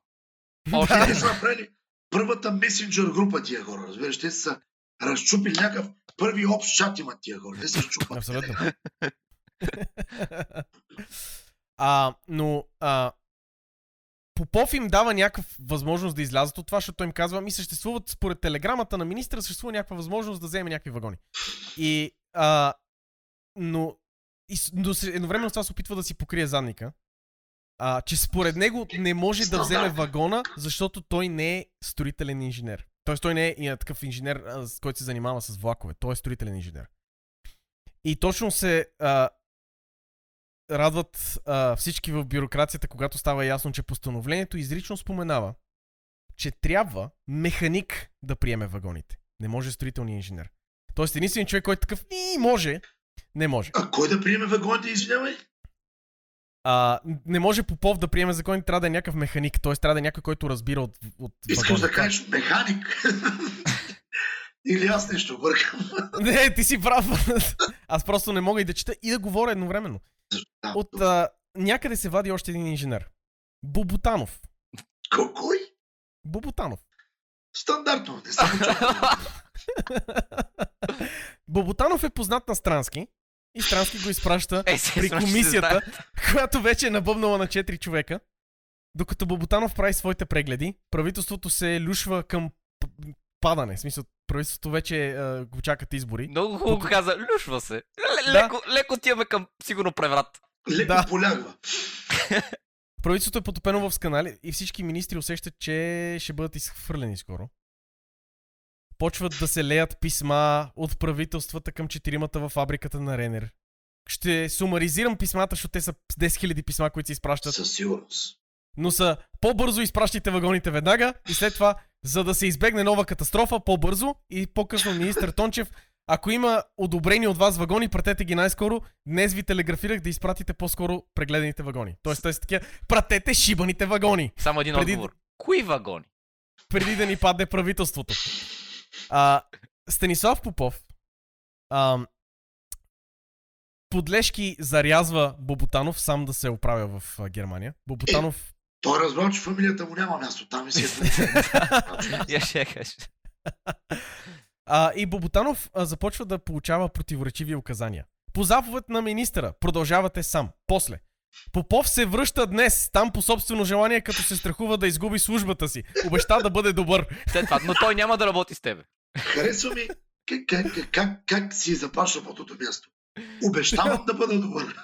Те Още. са направили първата месенджер група тия хора. Разбираш, те са разчупили някакъв първи общ чат имат тия хора. Те са щупат. Абсолютно. а, но а, Попов им дава някаква възможност да излязат от това, защото той им казва, ми съществуват според телеграмата на министра, съществува някаква възможност да вземе някакви вагони. И, а, но, и, но едновременно с това се опитва да си покрие задника, а, че според него не може да вземе вагона, защото той не е строителен инженер. Тоест той не е и, такъв инженер, с който се занимава с влакове. Той е строителен инженер. И точно се а, радват а, всички в бюрокрацията, когато става ясно, че постановлението изрично споменава, че трябва механик да приеме вагоните. Не може строителния инженер. Тоест единственият човек, който е такъв и може, не може. А кой да приеме вагоните, извинявай? А, не може Попов да приеме закони, трябва да е някакъв механик, т.е. трябва да е някой, който разбира от, от Искаш да кажеш механик. Или аз нещо бъркам. Не, ти си прав. Аз просто не мога и да чета и да говоря едновременно. Да, От а, някъде се вади още един инженер. Бубутанов. Ко- Кой? Бубутанов. Стандартно. Не само чакам. Боботанов е познат на Странски и Странски го изпраща Ей, се при комисията, която вече е набъбнала на 4 човека. Докато Боботанов прави своите прегледи, правителството се люшва към падане. В смисъл, правителството вече а, го чакат избори. Много хубаво го каза, люшва се. Л- Да. леко, леко отиваме към сигурно преврат. Леко Да. полягва. Правителството е потопено в сканали и всички министри усещат, че ще бъдат изхвърлени скоро. Почват да се леят писма от правителствата към четиримата във фабриката на Ренер. Ще сумаризирам писмата, защото те са 10 000 писма, които се изпращат. Със сигурност. Но са по-бързо изпращайте вагоните веднага и след това, за да се избегне нова катастрофа, по-бързо и по-късно министър Тончев, ако има одобрени от вас вагони, пратете ги най-скоро. Днес ви телеграфирах да изпратите по-скоро прегледаните вагони. Тоест, т.е. такива, пратете шибаните вагони, Само един Преди- отговор. Кои вагони? преди да ни падне правителството. А, Станислав Попов а, подлешки зарязва Боботанов сам да се оправя в а, Германия. Боботанов Той е разбрал, че фамилията му няма място. Там и си е Я ще кажа. А, и Боботанов а, започва да получава противоречиви указания. По заповед на министъра, продължавате сам. После. Попов се връща днес, там по собствено желание, като се страхува да изгуби службата си. Обеща да бъде добър. След това, но той няма да работи с тебе. Харесва ми как, как, как, как, си започна потото място. Обещавам да бъда добър.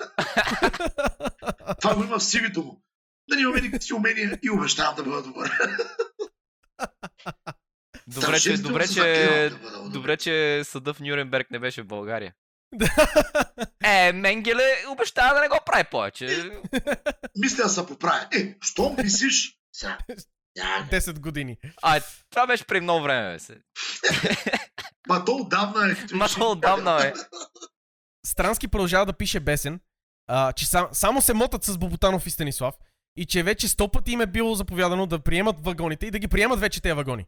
Това го има в сивито му. Да нямам никакви си умения и обещавам да бъда добър. Добре, че, добре, че, добре, че съда в Нюрнберг не беше в България. Е, Менгеле обещава да не го прави повече. Мисля да се поправя. Е, що мислиш? Сега. Няма. 10 години. А, това беше при много време, бе. се. Ма то отдавна е. Ма то отдавна, бе. Странски продължава да пише бесен, а, че сам, само се мотат с Боботанов и Станислав и че вече сто пъти им е било заповядано да приемат вагоните и да ги приемат вече тези вагони.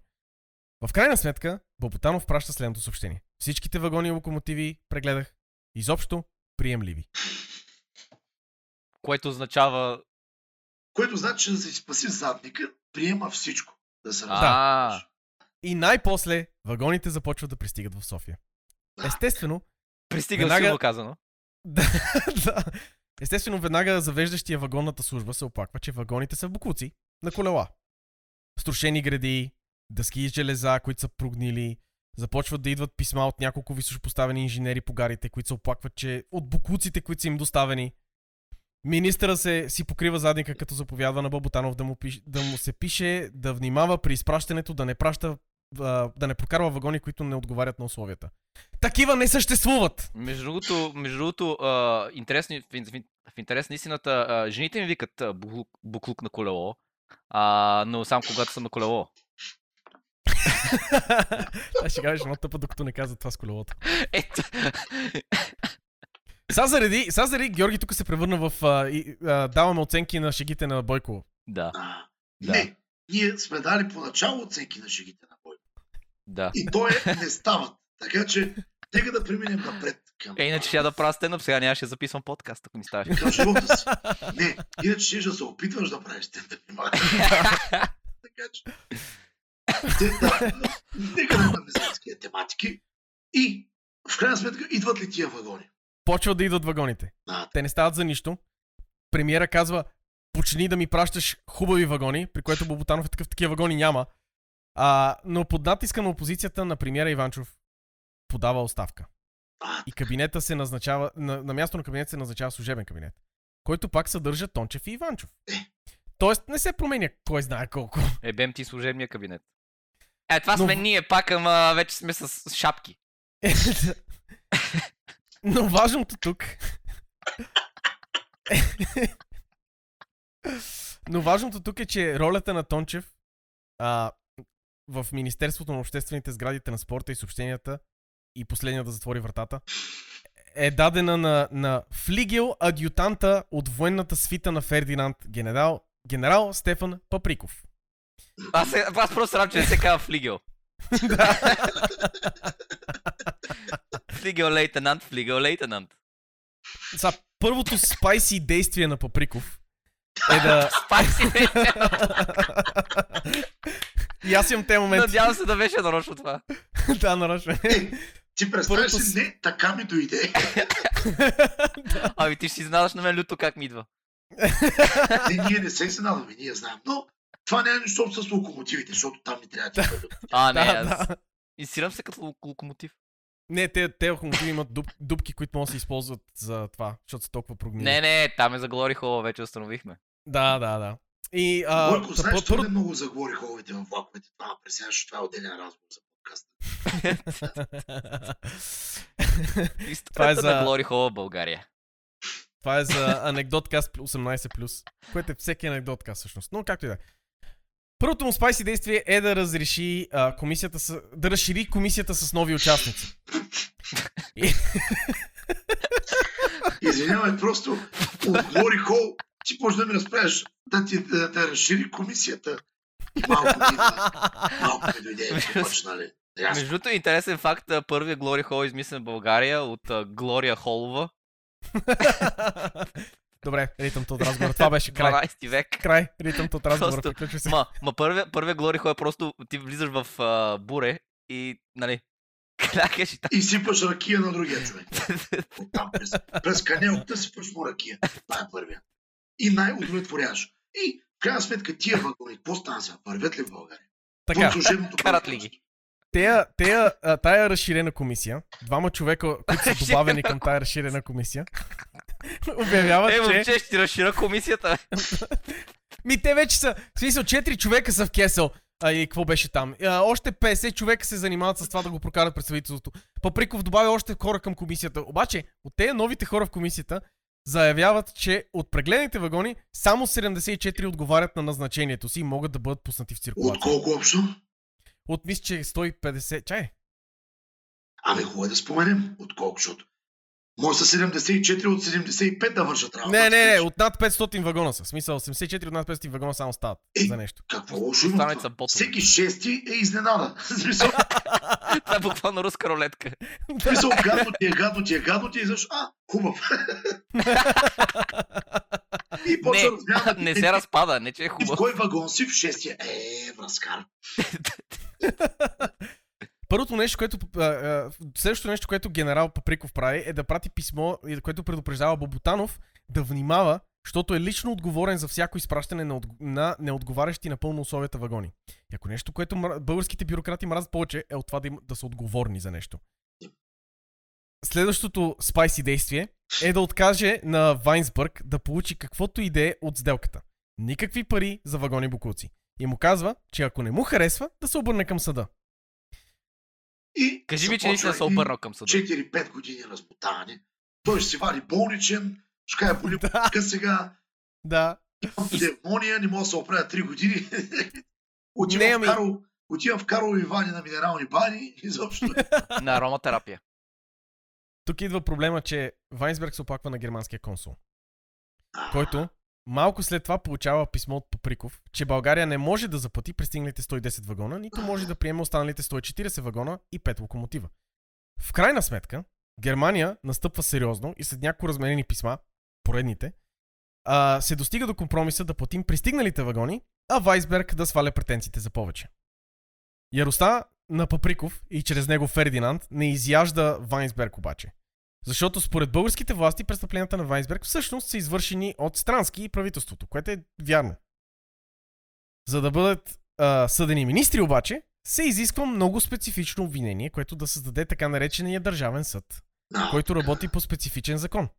В крайна сметка, Боботанов праща следното съобщение. Всичките вагони и локомотиви прегледах. Изобщо приемливи. Което означава... Което значи, че да се спаси задника, приема всичко. Да се А, И най-после вагоните започват да пристигат в София. Естествено, пристига Веднага- силно казано. да, да. Естествено, веднага завеждащия вагонната служба се оплаква, че вагоните са в буклуци на колела. Струшени гради, дъски и железа, които са прогнили, започват да идват писма от няколко високопоставени инженери по гарите, които се оплакват, че от буклуците, които са им доставени. Министъра се си покрива задника, като заповядва на Баботанов да му, пиш, да му се пише да внимава при изпращането, да не праща да не прокарва вагони, които не отговарят на условията. Такива не съществуват! Между другото, между другото интересни, в, в, ин- в интерес на истината, жените ми викат буклук, буклук на колело, а, но само когато съм на колело. Аз ще кажа, едно тъпа, докато не каза това с колелото. Ето. Сега заради, сега заради Георги тук се превърна в... А, и, а, даваме оценки на шегите на Бойко. да, А, Да. Не, ние сме дали поначало оценки на шегите на бой. да. И то е не стават. Така че, нека да преминем напред към, Е, иначе ще да правя стендъп, сега нямаше да записвам подкаст, ако ми ставаше. към живота си. Не, иначе ще да се опитваш да правиш стендъп. така че, нека да навлизаме в такива тематики. И, в крайна сметка, идват ли тия вагони? Почват да идват вагоните. А, Те не стават за нищо. Премиера казва, почни да ми пращаш хубави вагони, при което Боботанов е такъв, такива вагони няма. А, но под натиска на опозицията на премиера Иванчов подава оставка. И кабинета се назначава, на, на място на кабинет се назначава служебен кабинет, който пак съдържа Тончев и Иванчов. Тоест не се променя кой знае колко. Ебем ти служебния кабинет. Е, това Но- сме ние, пак, ама вече сме с шапки. Но важното тук... Но важното тук е, че ролята на Тончев а, в Министерството на обществените сгради, транспорта и съобщенията и последния да затвори вратата е дадена на, на флигел адютанта от военната свита на Фердинанд, генерал, генерал Стефан Паприков. Аз, се- аз просто срам, че не се казва флигел. Флигел лейтенант, флигел лейтенант. Сега, първото спайси действие на Паприков е да... Спайси И аз имам те моменти. Надявам се да беше нарочно това. да, нарочно. Е, ти представяш Първото? Не, така ми дойде. Ами ти ще си изнадаш на мен люто как ми идва. Не, ние не се изненадваме, ние знаем. Но това няма нищо общо с локомотивите, защото там ни трябва да. А, не, да, аз да. инсирам се като лок- локомотив. Не, те, те локомотиви имат дуб, дупки, които могат да се използват за това, защото са толкова прогнили. Не, не, там е за Глори Хол, вече установихме. Да, да, да. И, а, та знаеш, че пър- не много заговори холовете в влаковете. Това пресяваш, това е отделен разговор за подкаст. Това е за- на Глори Хол в България. Това е за анекдоткаст 18+, което е всеки анекдоткаст всъщност. Но както и да е. Първото му спайси действие е да разреши а, комисията с, да разшири комисията с нови участници. И, Извинявай, просто от Glory Hall ти може да ми разправиш да ти да, да разшири комисията. Малко ми, малко ми дойде, почнали. Ясно. Между другото, интересен факт, а, първият Глори Хол е измислен в България от Глория Холова, Добре, ритъмто от разговора. Това беше край. 12 век. Край, ритъмто от разговора. Просто- Приключва се. Ма, ма първия, първия Глори Хол е просто ти влизаш в а, буре и, нали, клякаш и И сипаш ракия на другия човек. Оттам през, през канелката сипаш му ракия. Това е първия. И най-удовлетворяваш. И в крайна сметка тия вагони, какво стана сега? Вървят ли в България? Така, служебното карат ли ги? тея, тея, тая разширена комисия, двама човека, които са добавени към тая разширена комисия, обявяват, Е, че... момче, ще ти разшира комисията. Ми те вече са, в смисъл, 4 човека са в Кесъл. А и какво беше там? А, още 50 човека се занимават с това да го прокарат пред правителството. Паприков добавя още хора към комисията. Обаче, от тези новите хора в комисията заявяват, че от прегледните вагони само 74 отговарят на назначението си и могат да бъдат пуснати в От циркулация. колко общо? От мисля, че 150... Чай, Ами хубаво е да споменем от колко, защото може са 74 от 75 да вършат работа. не, не, не, от над 500 вагона са. В смисъл, 84 от над 500 вагона само стават Е, за нещо. Какво лошо има? Всеки шести е изненада. Смисъл, Това е буквално руска рулетка. в смисъл гадно ти е, гадно ти е, гадно ти е, защо? А, хубав. И почва размяна. Не, не се разпада, не че е И в хубаво. кой вагон си? В шестия. Е, връзкар. Първото нещо, което. а, а, Следващото нещо, което генерал Паприков прави, е да прати писмо, което предупреждава Боботанов да внимава, защото е лично отговорен за всяко изпращане на, на неотговарящи напълно условията вагони. И ако нещо, което мра- българските бюрократи мразят повече, е от това да, им, да са отговорни за нещо. Следващото спайси действие е да откаже на Вайнсбърг да получи каквото и да е от сделката. Никакви пари за вагони букуци. И му казва, че ако не му харесва, да се обърне към съда. И Кажи ми, че наистина се един обърнал към съда. 4-5 години размотаване. Той ще си вади болничен, ще каже боли да. сега, Да. пневмония, не мога да се оправя 3 години. отивам, Не, в ами- Карл, отивам в Карлови вани на минерални бани, изобщо. На ароматерапия. Тук идва проблема, че Вайнсберг се оплаква на германския консул, А, който малко след това получава писмо от Паприков, че България не може да заплати пристигналите 110 вагона, нито може да приеме останалите 140 вагона и 5 локомотива. В крайна сметка, Германия настъпва сериозно и след няколко разменени писма, поредните, а, се достига до компромиса да платим пристигналите вагони, а Вайсберг да сваля претенциите за повече. Яростта на Паприков и чрез него Фердинанд не изяжда Вайнсберг обаче. Защото според българските власти престъпленията на Вайнсберг всъщност са извършени от Странски и правителството, което е вярно. За да бъдат а, съдени министри обаче, се изисква много специфично обвинение, което да създаде така наречения държавен съд, който работи по специфичен закон.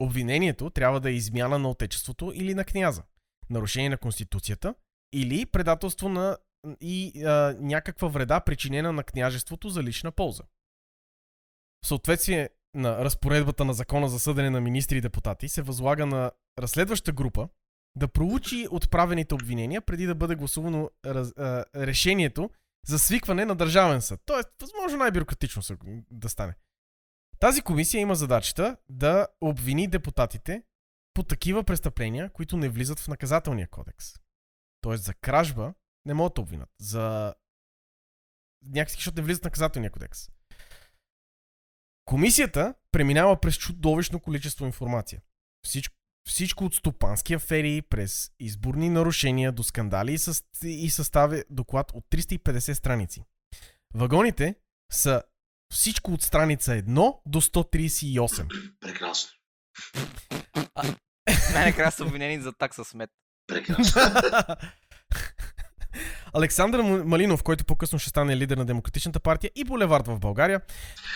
Обвинението трябва да е измяна на отечеството или на княза, нарушение на конституцията или предателство на и а, някаква вреда, причинена на княжеството за лична полза. В съответствие на разпоредбата на закона за съдене на министри и депутати, се възлага на разследваща група да проучи отправените обвинения преди да бъде гласувано раз, а, решението за свикване на държавен съд. Тоест, възможно най-бюрократично да стане. Тази комисия има задачата да обвини депутатите по такива престъпления, които не влизат в наказателния кодекс. Тоест за кражба не могат да обвинат. За някакси, защото не влизат в наказателния кодекс. Комисията преминава през чудовищно количество информация. Всичко, всичко от стопански афери, през изборни нарушения до скандали и, със, и съставя доклад от 350 страници. Вагоните са всичко от страница 1 до 138. Прекрасно. Най-накрая са обвинени за такса смет. Прекрасно. Александър Малинов, който по-късно ще стане лидер на Демократичната партия и Булевард в България,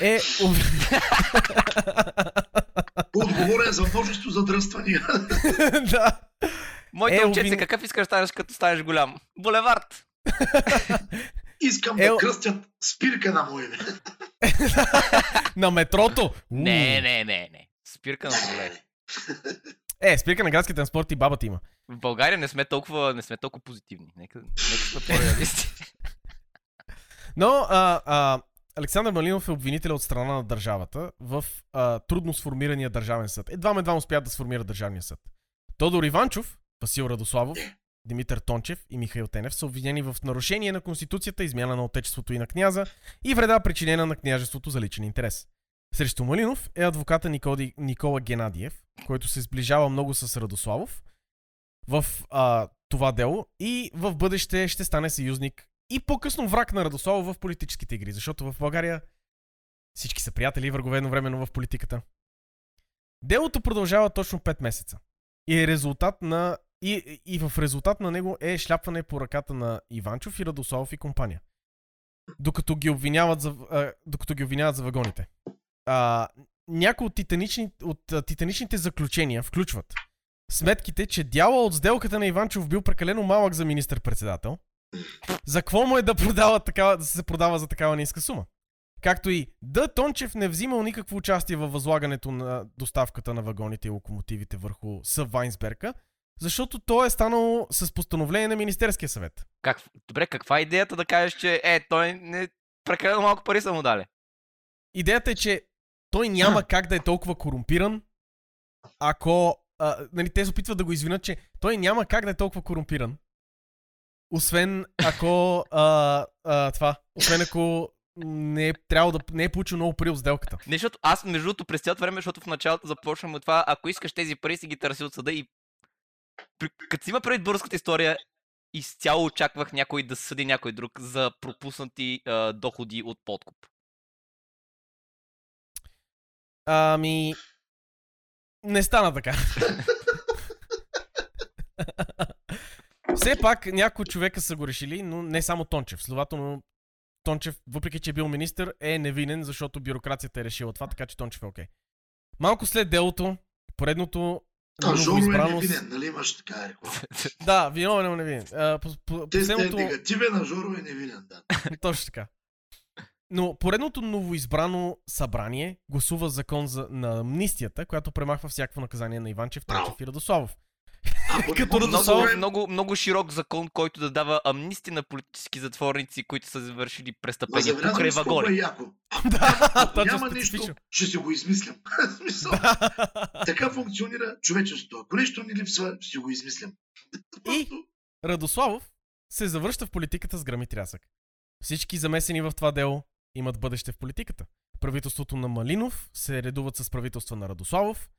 е... Отговорен за множество задръствания. да. Моите Е, момченце, обвин- какъв искаш да станеш като станеш голям? Булевард! Искам Е, да кръстят спирка на мое име. на метрото! Не, не, не, не. Спирка на тролей. Е, спирка на градския транспорт и бабата има. В България не сме толкова, не сме толкова позитивни. Нека, нека сме по-реалисти. Но а, а, Александър Малинов е обвинителя от страна на държавата в а, трудно сформирания държавен съд. Едва едва успят да сформира държавния съд. Тодор Иванчов, Васил Радославов, Димитър Тончев и Михаил Тенев са обвинени в нарушение на Конституцията, измяна на отечеството и на княза и вреда причинена на княжеството за личен интерес. Срещу Малинов е адвоката Никоди, Никола Генадиев, който се сближава много с Радославов в а, това дело и в бъдеще ще стане съюзник и по-късно враг на Радославов в политическите игри, защото в България всички са приятели и врагове едновременно в политиката. Делото продължава точно 5 месеца. И е резултат на и, и в резултат на него е шляпване по ръката на Иванчов и Радославов и компания. Докато ги обвиняват за, а, докато ги обвиняват за вагоните. А, някои от, титанични, от а, титаничните заключения включват сметките, че дяла от сделката на Иванчов бил прекалено малък за министър-председател. За какво му е да, продава такава, да се продава за такава ниска сума? Както и Д. Тончев не взимал никакво участие във възлагането на доставката на вагоните и локомотивите върху С. Вайнсберга, защото то е станало с постановление на Министерския съвет. Как, добре, каква е идеята да кажеш, че е, той не прекалено малко пари са му дали? Идеята е, че той няма как да е толкова корумпиран, ако... А, нали, те се опитват да го извинят, че той няма как да е толкова корумпиран. Освен ако... А, а, това. Освен ако не е, трябва да, не е получил много пари от сделката. Не, защото аз между другото през цялото време, защото в началото започвам от това, ако искаш тези пари си ги търси от съда и като си има предвид българската история, изцяло очаквах някой да съди някой друг за пропуснати а, доходи от подкуп. Ами... Не стана така. Все пак някои човека са го решили, но не само Тончев. Следователно, Тончев, въпреки че е бил министър, е невинен, защото бюрокрацията е решила това, така че Тончев е окей. Малко след делото, поредното А, Жоро е новоизбрано... невинен, нали имаш така реклама? Да, виновен е невинен. А, по, по, Тест е последното... негативен, а Жоро е невинен, да. Точно така. Но поредното новоизбрано събрание гласува закон за, на амнистията, която премахва всякакво наказание на Иванчев. Тончев и Радославов. Като Радославов- Много, забравим- много, много широк закон, който да дава амнисти на политически затворници, които са завършили престъпления покрай е вагони. яко. да, няма нещо, ще си го измислям. Смисъл, така функционира човечеството. Ако нещо ни липсва, ще си го измислям. Просто Радославов се завръща в политиката с гръм и трясък. Всички замесени в това дело имат бъдеще в политиката. Правителството на Малинов се редуват с правителства на Радославов,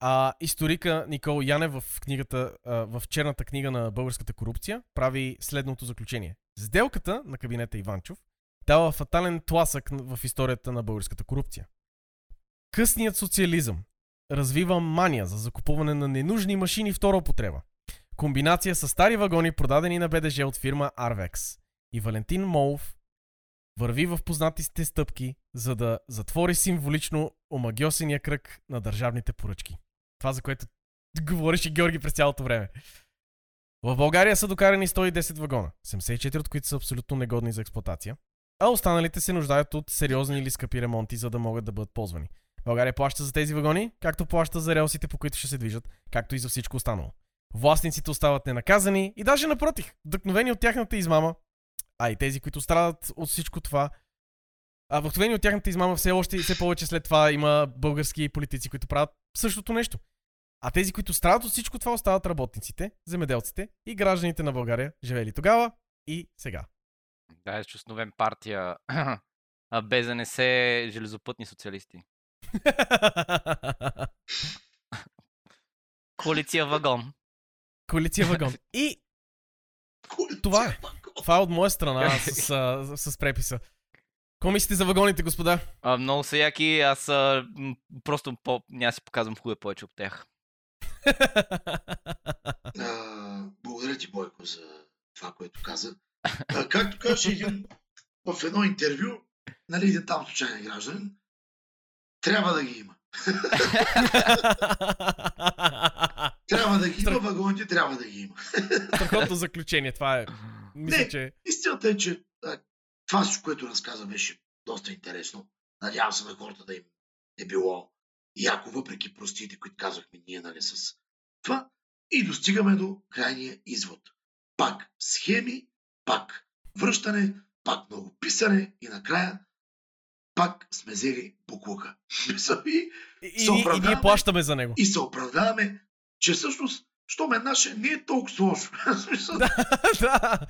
а историка Никол Янев в, книгата, а, в черната книга на българската корупция прави следното заключение. Сделката на кабинета Иванчов дава фатален тласък в историята на българската корупция. Късният социализъм развива мания за закупуване на ненужни машини втора употреба. Комбинация с стари вагони, продадени на БДЖ от фирма Arvex. И Валентин Молов върви в познатите стъпки, за да затвори символично омагиосения кръг на държавните поръчки. Това, за което говореше Георги през цялото време. В България са докарани 110 вагона, 74 от които са абсолютно негодни за експлоатация, а останалите се нуждаят от сериозни или скъпи ремонти, за да могат да бъдат ползвани. България плаща за тези вагони, както плаща за релсите, по които ще се движат, както и за всичко останало. Властниците остават ненаказани и даже напротив, вдъхновени от тяхната измама, а и тези, които страдат от всичко това, а вдъхновени от тяхната измама все още и все повече след това има български политици, които правят същото нещо. А тези, които страдат от всичко това, остават работниците, земеделците и гражданите на България, живели тогава и сега. Да, е чувствовен партия. А без да не се железопътни социалисти. Коалиция вагон. Коалиция вагон. И Коалиция, Това е. Това е от моя страна с, а, с, с преписа. Какво мислите за вагоните, господа? А, много са яки, аз а, просто по, няма си показвам хуя повече от тях. А, благодаря ти, Бойко, за това, което каза. А, както казаше един в едно интервю, нали, един там случайен гражданин, трябва да ги има. Трябва да ги има, вагоните трябва да ги има. Страхотно заключение, това е. Мисля, Не. че... Истината е, че а, това всичко, което разказа, беше доста интересно. Надявам се на хората да им е било яко, въпреки простите, които казахме ние, нали, с това. И достигаме до крайния извод. Пак схеми, пак връщане, пак много писане и накрая пак сме взели буклука. и, И, и, и, ние плащаме за него. и се оправдаваме, че всъщност, що ме наше, не е толкова лошо. Смисъл, да.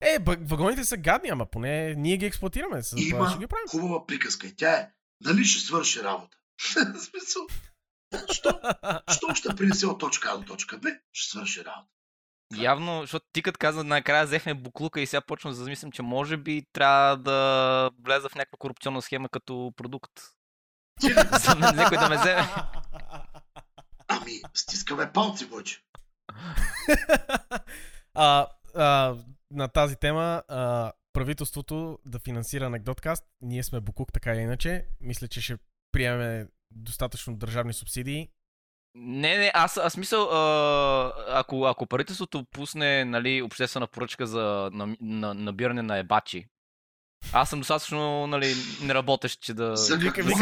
Е, вагоните са гадни, ама поне ние ги експлуатираме. С това има ще ги правим. хубава приказка и тя е, нали ще свърши работа. Смисъл, що, що ще принесе от точка А до точка Б, ще свърши работа. Явно, защото ти като каза накрая взехме буклука и сега почвам да замислям, че може би трябва да влеза в някаква корупционна схема като продукт. За някой да ме вземе. Ами, стискаме палци, Бойче. а, а, на тази тема, а, правителството да финансира анекдоткаст. Ние сме Букук, така или иначе. Мисля, че ще приемем достатъчно държавни субсидии. Не, не, аз, аз мисъл, а, ако, ако правителството пусне нали, обществена поръчка за на, на, набиране на ебачи, аз съм достатъчно нали, неработещ, че да, да се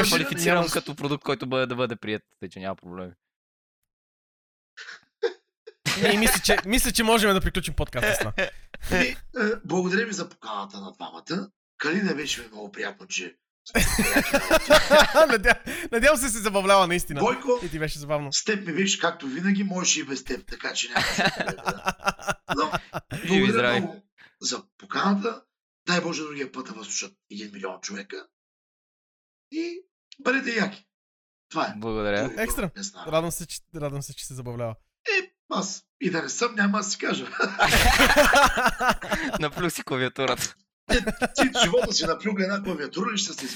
квалифицирам като продукт, който бъде, да бъде прият, тъй че няма проблеми. И мисля, че, мисля, че можем да приключим подкаста с това. И, е, благодаря ви за поканата на двамата. Калина беше ми много приятно, че. Надявам се се забавлява наистина. Бойко, И ти беше забавно. с теб ми беше както винаги, можеш и без теб, така че няма да. Но, благодаря здрави. много за поканата. Дай Боже другия път да възслушат един милион човека. И бъдете яки. Това е. Благодаря. Екстра. Радвам се, че, радвам се, че се забавлява. Е, аз и да не съм, няма да си кажа. Наплюх си клавиатурата. Ти в живота си наплюга една клавиатура и ще се.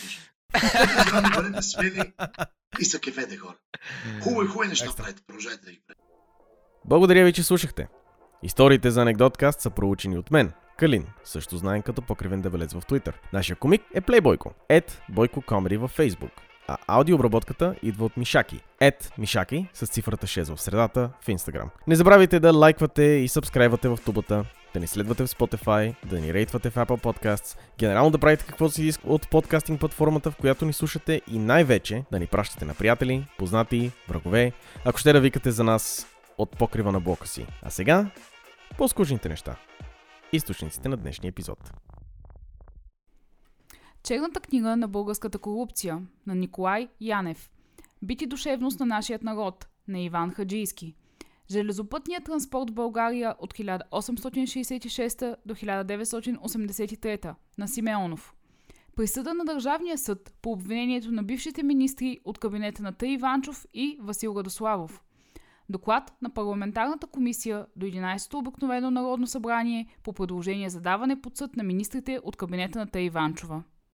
Трябва да бъдете смели и са кефете хора. Хубаво и хубави неща Екстра. правите. Продължайте да ги правите. Благодаря ви, че слушахте. Историите за анекдоткаст са проучени от мен, Калин, също знаем като покривен дебелец в Twitter. Нашия комик е Playboyko, ед Бойко Комеди във Facebook. А аудиообработката идва от Мишаки. Ед Мишаки с цифрата 6 в средата в Instagram. Не забравяйте да лайквате и сабскрайбвате в тубата, да ни следвате в Spotify, да ни рейтвате в Apple Podcasts, генерално да правите каквото си иска от подкастинг платформата, в която ни слушате и най-вече да ни пращате на приятели, познати, врагове, ако ще да викате за нас от покрива на блока си. А сега, по-скучните неща. Източниците на днешния епизод. Черната книга на българската корупция на Николай Янев. Бит и душевност на нашият народ на Иван Хаджийски. Железопътният транспорт в България от 1866 до 1983 на Симеонов. Присъда на Държавния съд по обвинението на бившите министри от кабинета на Тъй Иванчов и Васил Радославов. Доклад на парламентарната комисия до 11-то обикновено народно събрание по предложение за даване под съд на министрите от кабинета на Тъй Иванчова.